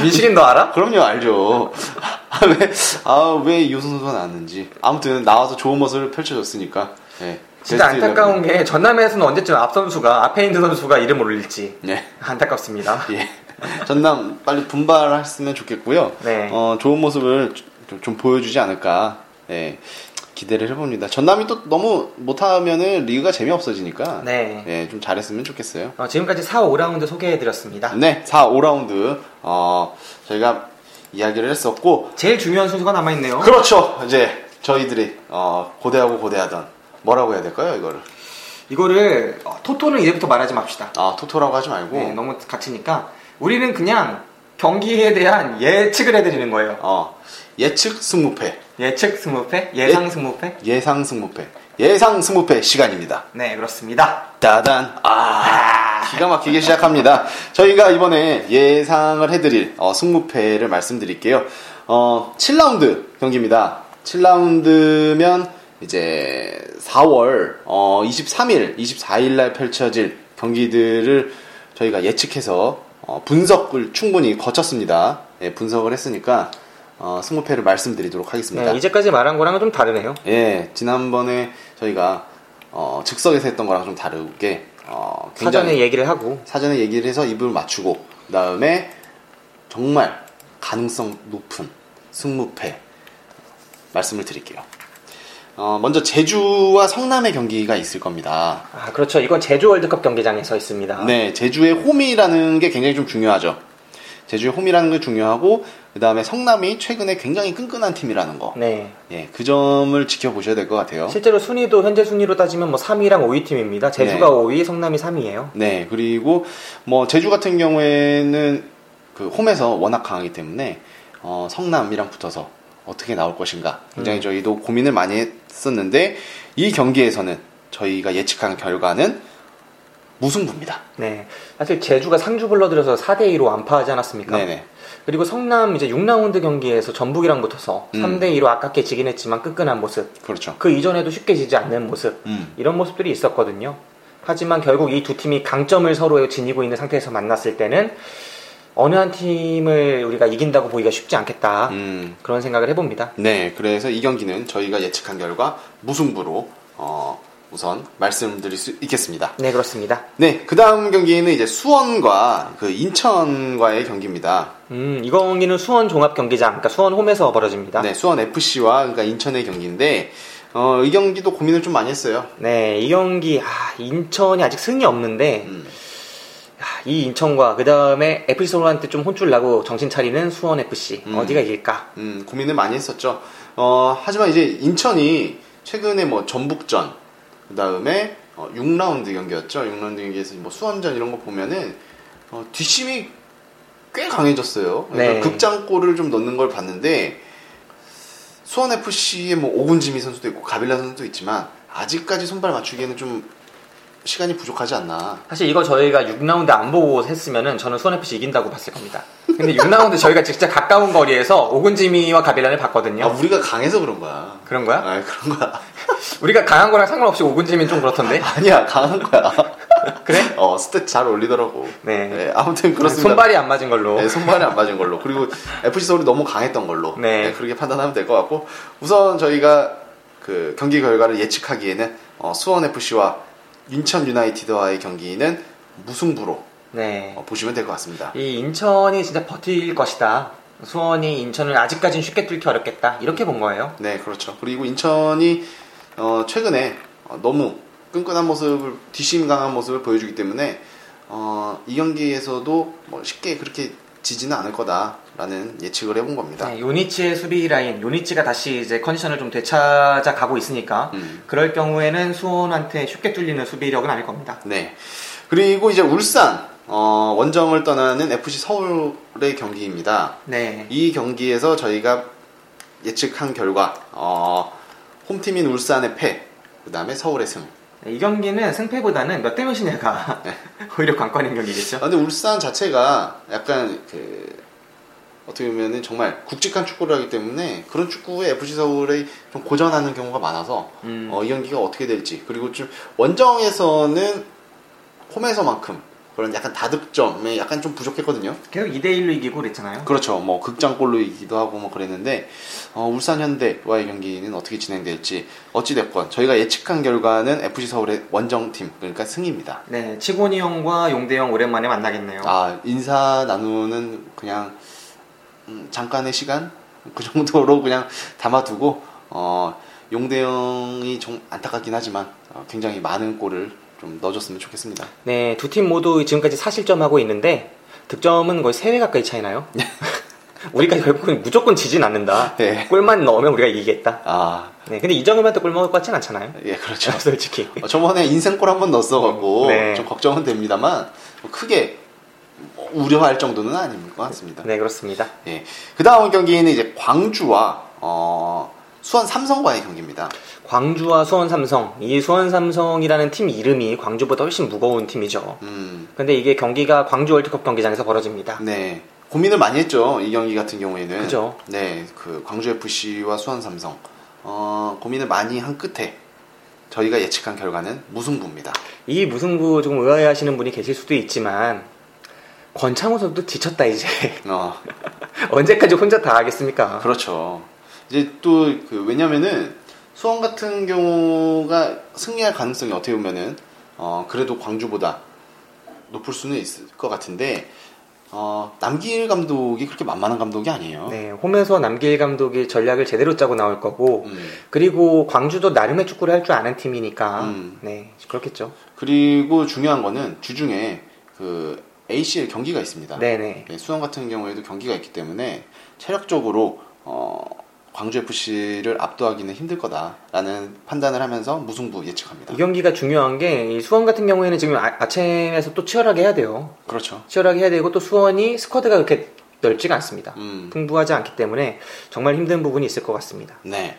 민식이는 너 알아? 그럼요, 알죠. 아, 왜, 아, 왜 이호승 선수가 나왔는지. 아무튼 나와서 좋은 모습을 펼쳐줬으니까. 네. 진짜 안타까운. 게 전남에서는 언제쯤 앞 선수가 앞에 있는 선수가 이름을 올릴지 네. 안타깝습니다. *laughs* 예. 전남 빨리 분발했으면 좋겠고요. 네. 어, 좋은 모습을 좀, 좀 보여주지 않을까. 예. 기대를 해봅니다. 전남이 또 너무 못하면은 리그가 재미없어지니까. 네. 예, 좀 잘했으면 좋겠어요. 어, 지금까지 4, 5라운드 소개해드렸습니다. 네, 4, 5라운드, 어, 저희가 이야기를 했었고, 제일 중요한 순서가 남아있네요. 그렇죠. 이제 저희들이, 어, 고대하고 고대하던, 뭐라고 해야 될까요, 이거를? 이거를 어, 토토는 이제부터 말하지 맙시다. 아, 토토라고 하지 말고, 네, 너무 갇히니까 우리는 그냥 경기에 대한 예측을 해드리는 거예요. 어, 예측 승무패, 예측 승무패, 예상 승무패. 예상 승무패, 예상 승무패 시간입니다. 네, 그렇습니다. 따단, 아, 기가 막히게 시작합니다. 저희가 이번에 예상을 해드릴, 어, 승무패를 말씀드릴게요. 어, 7라운드 경기입니다. 7라운드면 이제 4월 어, 23일, 24일 날 펼쳐질 경기들을 저희가 예측해서 어, 분석을 충분히 거쳤습니다. 예, 분석을 했으니까 어, 승무패를 말씀드리도록 하겠습니다. 네, 이제까지 말한 거랑은 좀 다르네요. 예, 지난번에 저희가 어, 즉석에서 했던 거랑 좀 다르게 어, 사전에 얘기를 하고 사전에 얘기를 해서 입을 맞추고 그 다음에 정말 가능성 높은 승무패 말씀을 드릴게요. 어, 먼저 제주와 성남의 경기가 있을 겁니다. 아, 그렇죠. 이건 제주 월드컵 경기장에 서 있습니다. 네, 제주의 홈이라는 게 굉장히 좀 중요하죠. 제주의 홈이라는 게 중요하고 그 다음에 성남이 최근에 굉장히 끈끈한 팀이라는 거. 네. 예, 그 점을 지켜보셔야 될 것 같아요. 실제로 순위도 현재 순위로 따지면 뭐 3위랑 5위 팀입니다. 제주가 네. 5위, 성남이 3위예요. 네, 그리고 뭐 제주 같은 경우에는 그 홈에서 워낙 강하기 때문에 어, 성남이랑 붙어서 어떻게 나올 것인가 굉장히 음. 저희도 고민을 많이 했었는데 이 경기에서는 저희가 예측한 결과는 무승부입니다. 네. 사실 제주가 상주 불러들여서 4대 2로 완파하지 않았습니까? 네네. 그리고 성남 이제 6라운드 경기에서 전북이랑 붙어서 음. 3대 2로 아깝게 지긴 했지만 끈끈한 모습. 그렇죠. 그 이전에도 쉽게 지지 않는 모습. 음. 이런 모습들이 있었거든요. 하지만 결국 이 두 팀이 강점을 서로 지니고 있는 상태에서 만났을 때는 어느 한 팀을 우리가 이긴다고 보기가 쉽지 않겠다. 음. 그런 생각을 해봅니다. 네, 그래서 이 경기는 저희가 예측한 결과 무승부로 어, 우선 말씀드릴 수 있겠습니다. 네, 그렇습니다. 네, 그 다음 경기는 이제 수원과 그 인천과의 경기입니다. 음, 이 경기는 수원 종합 경기장, 그러니까 수원 홈에서 벌어집니다. 네, 수원 FC와 그러니까 인천의 경기인데 어, 이 경기도 고민을 좀 많이 했어요. 네, 이 경기 아, 인천이 아직 승이 없는데 음. 아, 이 인천과 그 다음에 FC 서울한테 좀 혼쭐 나고 정신 차리는 수원 FC 음. 어디가 이길까? 음, 고민을 많이 했었죠. 어, 하지만 이제 인천이 최근에 뭐 전북전, 그 다음에 어, 6라운드 경기였죠. 6라운드 경기에서 뭐 수원전 이런 거 보면은 어, 뒷심이 꽤 강해졌어요. 그러니까 네. 극장골을 좀 넣는 걸 봤는데 수원 FC의 뭐 오군지미 선수도 있고 가빌라 선수도 있지만 아직까지 손발 맞추기에는 좀 시간이 부족하지 않나. 사실 이거 저희가 6라운드 안 보고 했으면은 저는 수원 FC 이긴다고 봤을 겁니다. 근데 6라운드 저희가 진짜 가까운 거리에서 오근지미와 가빌란을 봤거든요. 아, 우리가 강해서 그런 거야. 그런 거야? 아, 그런 거야. *laughs* 우리가 강한 거랑 상관없이 오근지미는 좀 그렇던데. 아니야, 강한 거야. 그래? *laughs* 어, 스탯 잘 올리더라고. 네. 아무튼 그렇습니다. 손발이 안 맞은 걸로. 네, 손발이 안 맞은 걸로. 그리고 FC 서울이 너무 강했던 걸로. 네. 그렇게 판단하면 될 것 같고. 우선 저희가 그 경기 결과를 예측하기에는 어, 수원 FC와 인천 유나이티드와의 경기는 무승부로 네. 어, 보시면 될 것 같습니다. 이 인천이 진짜 버틸 것이다. 수원이 인천을 아직까지는 쉽게 뚫기 어렵겠다. 이렇게 본 거예요. 네, 그렇죠. 그리고 인천이 어, 최근에 어, 너무 끈끈한 모습을 뒷심 강한 모습을 보여주기 때문에 어, 이 경기에서도 뭐 쉽게 그렇게 지지는 않을 거다라는 예측을 해본 겁니다. 네, 요니치의 수비 라인, 요니치가 다시 이제 컨디션을 좀 되찾아 가고 있으니까 음. 그럴 경우에는 수원한테 쉽게 뚫리는 수비력은 아닐 겁니다. 네. 그리고 이제 울산 어, 원정을 떠나는 FC 서울의 경기입니다. 네. 이 경기에서 저희가 예측한 결과 어, 홈팀인 울산의 패, 그 다음에 서울의 승. 네, 이 경기는 승패보다는 몇 대 몇이냐가 *laughs* 네. 오히려 관건인 경기겠죠. 아, 근데 울산 자체가 약간 그 어떻게 보면은 정말 굵직한 축구를 하기 때문에 그런 축구에 FC 서울이 좀 고전하는 경우가 많아서 음. 어, 이 경기가 어떻게 될지 그리고 좀 원정에서는 홈에서만큼 그런 약간 다득점에 약간 좀 부족했거든요. 계속 2대1로 이기고 그랬잖아요. 그렇죠. 뭐 극장골로 이기도 하고 뭐 그랬는데 어, 울산 현대와의 경기는 어떻게 진행될지 어찌 됐건 저희가 예측한 결과는 FC 서울의 원정팀 그러니까 승입니다. 네, 치곤이 형과 용대 형 오랜만에 만나겠네요. 아 인사 나누는 그냥 음, 잠깐의 시간 그 정도로 그냥 담아두고 어, 용대영이 좀 안타깝긴 하지만 어, 굉장히 많은 골을 좀 넣어줬으면 좋겠습니다. 네, 두 팀 모두 지금까지 사실점 하고 있는데 득점은 거의 3배 가까이 차이나요? *laughs* 우리가 결국은 무조건 지진 않는다. 네. 골만 넣으면 우리가 이기겠다. 아, 네, 근데 이정현한테 골 먹을 것 같진 않잖아요. 예, 그렇죠. *laughs* 솔직히. 어, 저번에 인생골 한 번 넣었어갖고 네. 좀 걱정은 됩니다만 뭐 크게 뭐 우려할 정도는 아닌 것 같습니다. 네, 그렇습니다. 예. 그 다음 경기는 이제 광주와 어, 수원 삼성과의 경기입니다. 광주와 수원 삼성. 이 수원 삼성이라는 팀 이름이 광주보다 훨씬 무거운 팀이죠. 음, 근데 이게 경기가 광주 월드컵 경기장에서 벌어집니다. 네. 고민을 많이 했죠. 이 경기 같은 경우에는. 그죠. 네. 그 광주 FC와 수원 삼성. 어, 고민을 많이 한 끝에 저희가 예측한 결과는 무승부입니다. 이 무승부 조금 의아해 하시는 분이 계실 수도 있지만 권창호 선수도 지쳤다 이제. 어, *laughs* 언제까지 혼자 다 하겠습니까? 그렇죠. 이제 또 그 왜냐면은 수원 같은 경우가 승리할 가능성이 어떻게 보면은 어 그래도 광주보다 높을 수는 있을 것 같은데 어 남길 감독이 그렇게 만만한 감독이 아니에요. 네, 홈에서 남길 감독이 전략을 제대로 짜고 나올 거고 음. 그리고 광주도 나름의 축구를 할 줄 아는 팀이니까 음. 네 그렇겠죠. 그리고 중요한 거는 주중에 그 ACL 경기가 있습니다. 네네. 네, 수원 같은 경우에도 경기가 있기 때문에 체력적으로 어, 광주 FC를 압도하기는 힘들 거다라는 판단을 하면서 무승부 예측합니다. 이 경기가 중요한 게이 수원 같은 경우에는 지금 아, 아침에서 또 치열하게 해야 돼요. 그렇죠. 치열하게 해야 되고 또 수원이 스쿼드가 그렇게 넓지가 않습니다. 음, 풍부하지 않기 때문에 정말 힘든 부분이 있을 것 같습니다. 네.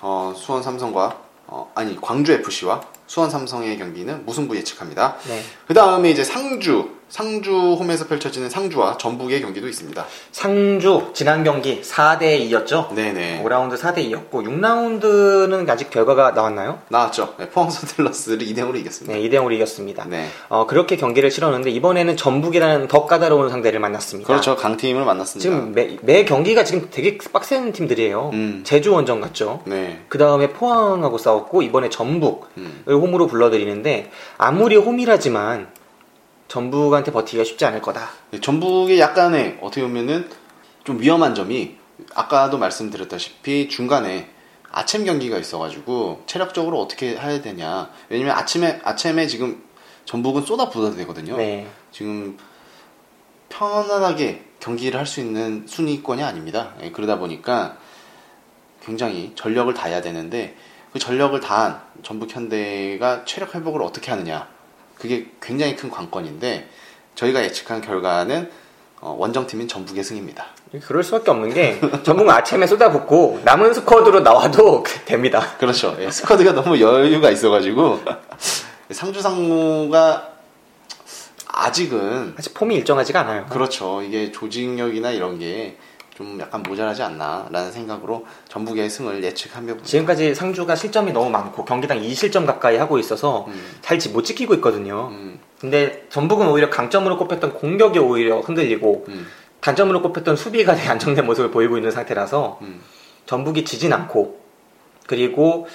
어, 수원 삼성과 어, 아니 광주 FC와 수원 삼성의 경기는 무승부 예측합니다. 네. 그 다음에 이제 상주 상주 홈에서 펼쳐지는 상주와 전북의 경기도 있습니다. 상주 지난 경기 4대 2였죠. 네네. 5라운드 4대 2였고 6라운드는 아직 결과가 나왔나요? 나왔죠. 네, 포항 선들러스를 2대 0으로 이겼습니다. 네, 2대 0으로 이겼습니다. 네. 어, 그렇게 경기를 치렀는데 이번에는 전북이라는 더 까다로운 상대를 만났습니다. 그렇죠. 강팀을 만났습니다. 지금 매, 매 경기가 지금 되게 빡센 팀들이에요. 음. 제주 원정 갔죠. 네. 그 다음에 포항하고 싸웠고 이번에 전북을 음. 홈으로 불러들이는데 아무리 홈이라지만 전북한테 버티기가 쉽지 않을 거다. 네, 전북의 약간의 어떻게 보면은 좀 위험한 점이 아까도 말씀드렸다시피 중간에 아침 경기가 있어가지고 체력적으로 어떻게 해야 되냐. 왜냐면 아침에 아침에 지금 전북은 쏟아 부어야 되거든요. 네. 지금 편안하게 경기를 할 수 있는 순위권이 아닙니다. 예, 그러다 보니까 굉장히 전력을 다해야 되는데 그 전력을 다한 전북 현대가 체력 회복을 어떻게 하느냐 그게 굉장히 큰 관건인데 저희가 예측한 결과는 어, 원정팀인 전북의 승입니다. 그럴 수밖에 없는 게 전북은 아침에 쏟아붓고 남은 스쿼드로 나와도 *laughs* 됩니다. 그렇죠. 예, 스쿼드가 너무 여유가 있어가지고 상주 상무가 아직은 아직 폼이 일정하지가 않아요. 그렇죠. 이게 조직력이나 이런 게 좀 약간 모자라지 않나라는 생각으로 전북의 승을 예측하며 봅니다. 지금까지 상주가 실점이 너무 많고 경기당 2실점 가까이 하고 있어서 음, 잘못 지키고 있거든요. 음, 근데 전북은 오히려 강점으로 꼽혔던 공격이 오히려 흔들리고 음, 단점으로 꼽혔던 수비가 되게 안정된 모습을 보이고 있는 상태라서 음. 전북이 지진 않고 그리고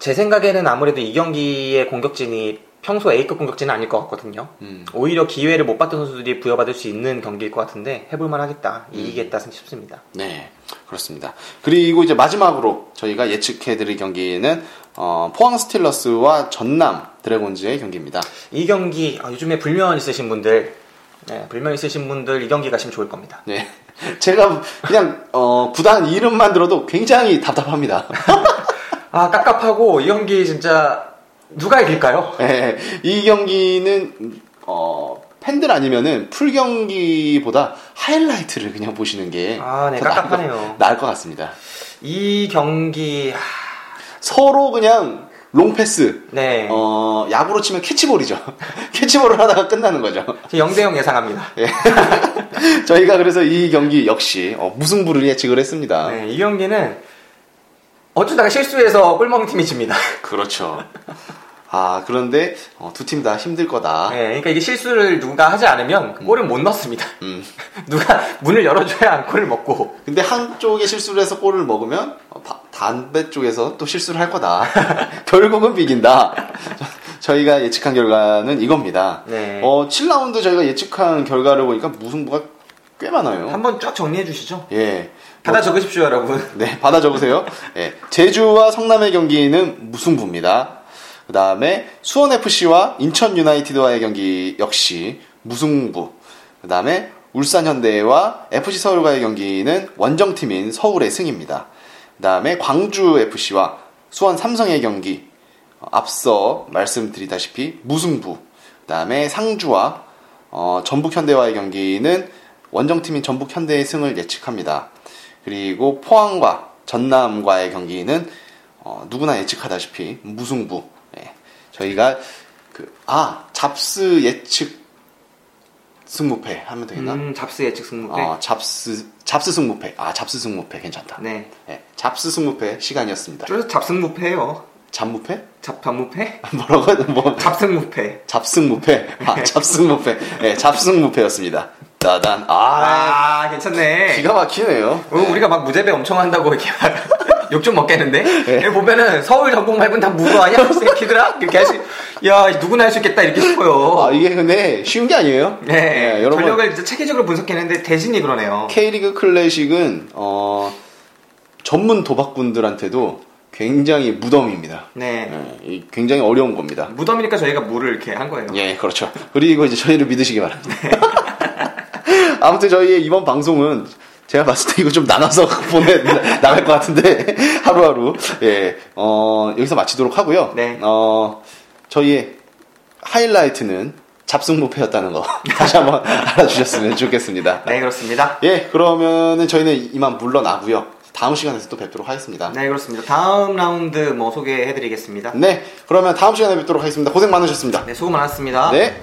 제 생각에는 아무래도 이 경기의 공격진이 평소 A급 공격진은 아닐 것 같거든요. 음. 오히려 기회를 못 받던 선수들이 부여받을 수 있는 경기일 것 같은데 해볼만 하겠다, 이기겠다 싶습니다. 네, 그렇습니다. 그리고 이제 마지막으로 저희가 예측해드릴 경기는 어, 포항 스틸러스와 전남 드래곤즈의 경기입니다. 이 경기 아, 요즘에 불면 있으신 분들, 네, 불면 있으신 분들 이 경기 가시면 좋을 겁니다. 네, *laughs* 제가 그냥 어, 구단 이름만 들어도 굉장히 답답합니다. *laughs* 아 깝깝하고 이 경기 진짜 누가 이길까요? 네, 이 경기는 어, 팬들 아니면은 풀 경기보다 하이라이트를 그냥 보시는 게 아, 네, 깝깝하네요. 것- 나을 것 같습니다. 이 경기 아, 서로 그냥 롱패스. 네. 어, 야구로 치면 캐치볼이죠. *laughs* 캐치볼을 하다가 끝나는 거죠. 0대0 예상합니다. 예. *laughs* 저희가 그래서 이 경기 역시 어, 무승부를 예측을 했습니다. 네, 이 경기는 어쩌다가 실수해서 골 먹은 팀이 집니다. 그렇죠. *laughs* 아, 그런데 어, 두팀 다 힘들 거다. 네, 그러니까 이게 실수를 누가 하지 않으면 골을 못 넣습니다. 음. *laughs* 누가 문을 열어줘야 골을 먹고. 근데 한쪽에 실수를 해서 골을 먹으면 어, 바- 반대 쪽에서 또 실수를 할 거다. *laughs* 결국은 비긴다. 저희가 예측한 결과는 이겁니다. 네. 어, 7라운드 저희가 예측한 결과를 보니까 무승부가 꽤 많아요. 한번 쫙 정리해 주시죠. 예. 받아 적으십시오, 여러분. 네, 받아 적으세요. 예. 제주와 성남의 경기는 무승부입니다. 그 다음에 수원FC와 인천 유나이티드와의 경기 역시 무승부. 그 다음에 울산 현대와 FC 서울과의 경기는 원정팀인 서울의 승입니다. 그 다음에 광주 FC와 수원 삼성의 경기 어, 앞서 말씀드리다시피 무승부. 그 다음에 상주와 어, 전북 현대와의 경기는 원정팀인 전북 현대의 승을 예측합니다. 그리고 포항과 전남과의 경기는 어, 누구나 예측하다시피 무승부. 예. 저희가 그 아 잡스 예측 승무패 하면 되나? 음, 잡스 예측 승무패. 어, 잡스 잡스 승무패. 아 잡스 승무패 괜찮다. 네. 예, 잡스 승무패 시간이었습니다. 줄여서 잡승무패예요. 잡무패? 잡, 잡무패? *laughs* 뭐라고? 뭐 잡승무패. 잡승무패? 아 잡승무패. 예, 잡승무패였습니다. 따단. 아, 아, 괜찮네. 기가 막히네요. 어, 우리가 막 무제배 엄청 한다고 이렇게 욕 좀 먹겠는데? 네. 여기 보면은 서울 전북 말고는 다 무로 아니야? *laughs* 이 새끼들아? 이렇게 할 수, 야, 누구나 할 수 있겠다 이렇게 싶어요. 아 이게 근데 쉬운 게 아니에요. 네. 예, 여러분 전력을 진짜 체계적으로 분석했는데 대신이 그러네요. K리그 클래식은 어, 전문 도박꾼들한테도 굉장히 무덤입니다. 네. 예, 이 굉장히 어려운 겁니다. 무덤이니까 저희가 물을 이렇게 한 거예요. 예, 그렇죠. 그리고 이제 저희를 믿으시기 바랍니다. 네. *laughs* 아무튼 저희의 이번 방송은 제가 봤을 때 이거 좀 나눠서 *laughs* 보내 나갈 것 같은데 *laughs* 하루하루 예, 어, 여기서 마치도록 하고요. 네. 어, 저희의 하이라이트는 잡승무패였다는 거 *laughs* 다시 한번 알아주셨으면 좋겠습니다. 네, 그렇습니다. 예, 그러면은 저희는 이만 물러나고요. 다음 시간에서 또 뵙도록 하겠습니다. 네, 그렇습니다. 다음 라운드 뭐 소개해드리겠습니다. 네, 그러면 다음 시간에 뵙도록 하겠습니다. 고생 많으셨습니다. 네, 수고 많았습니다. 네.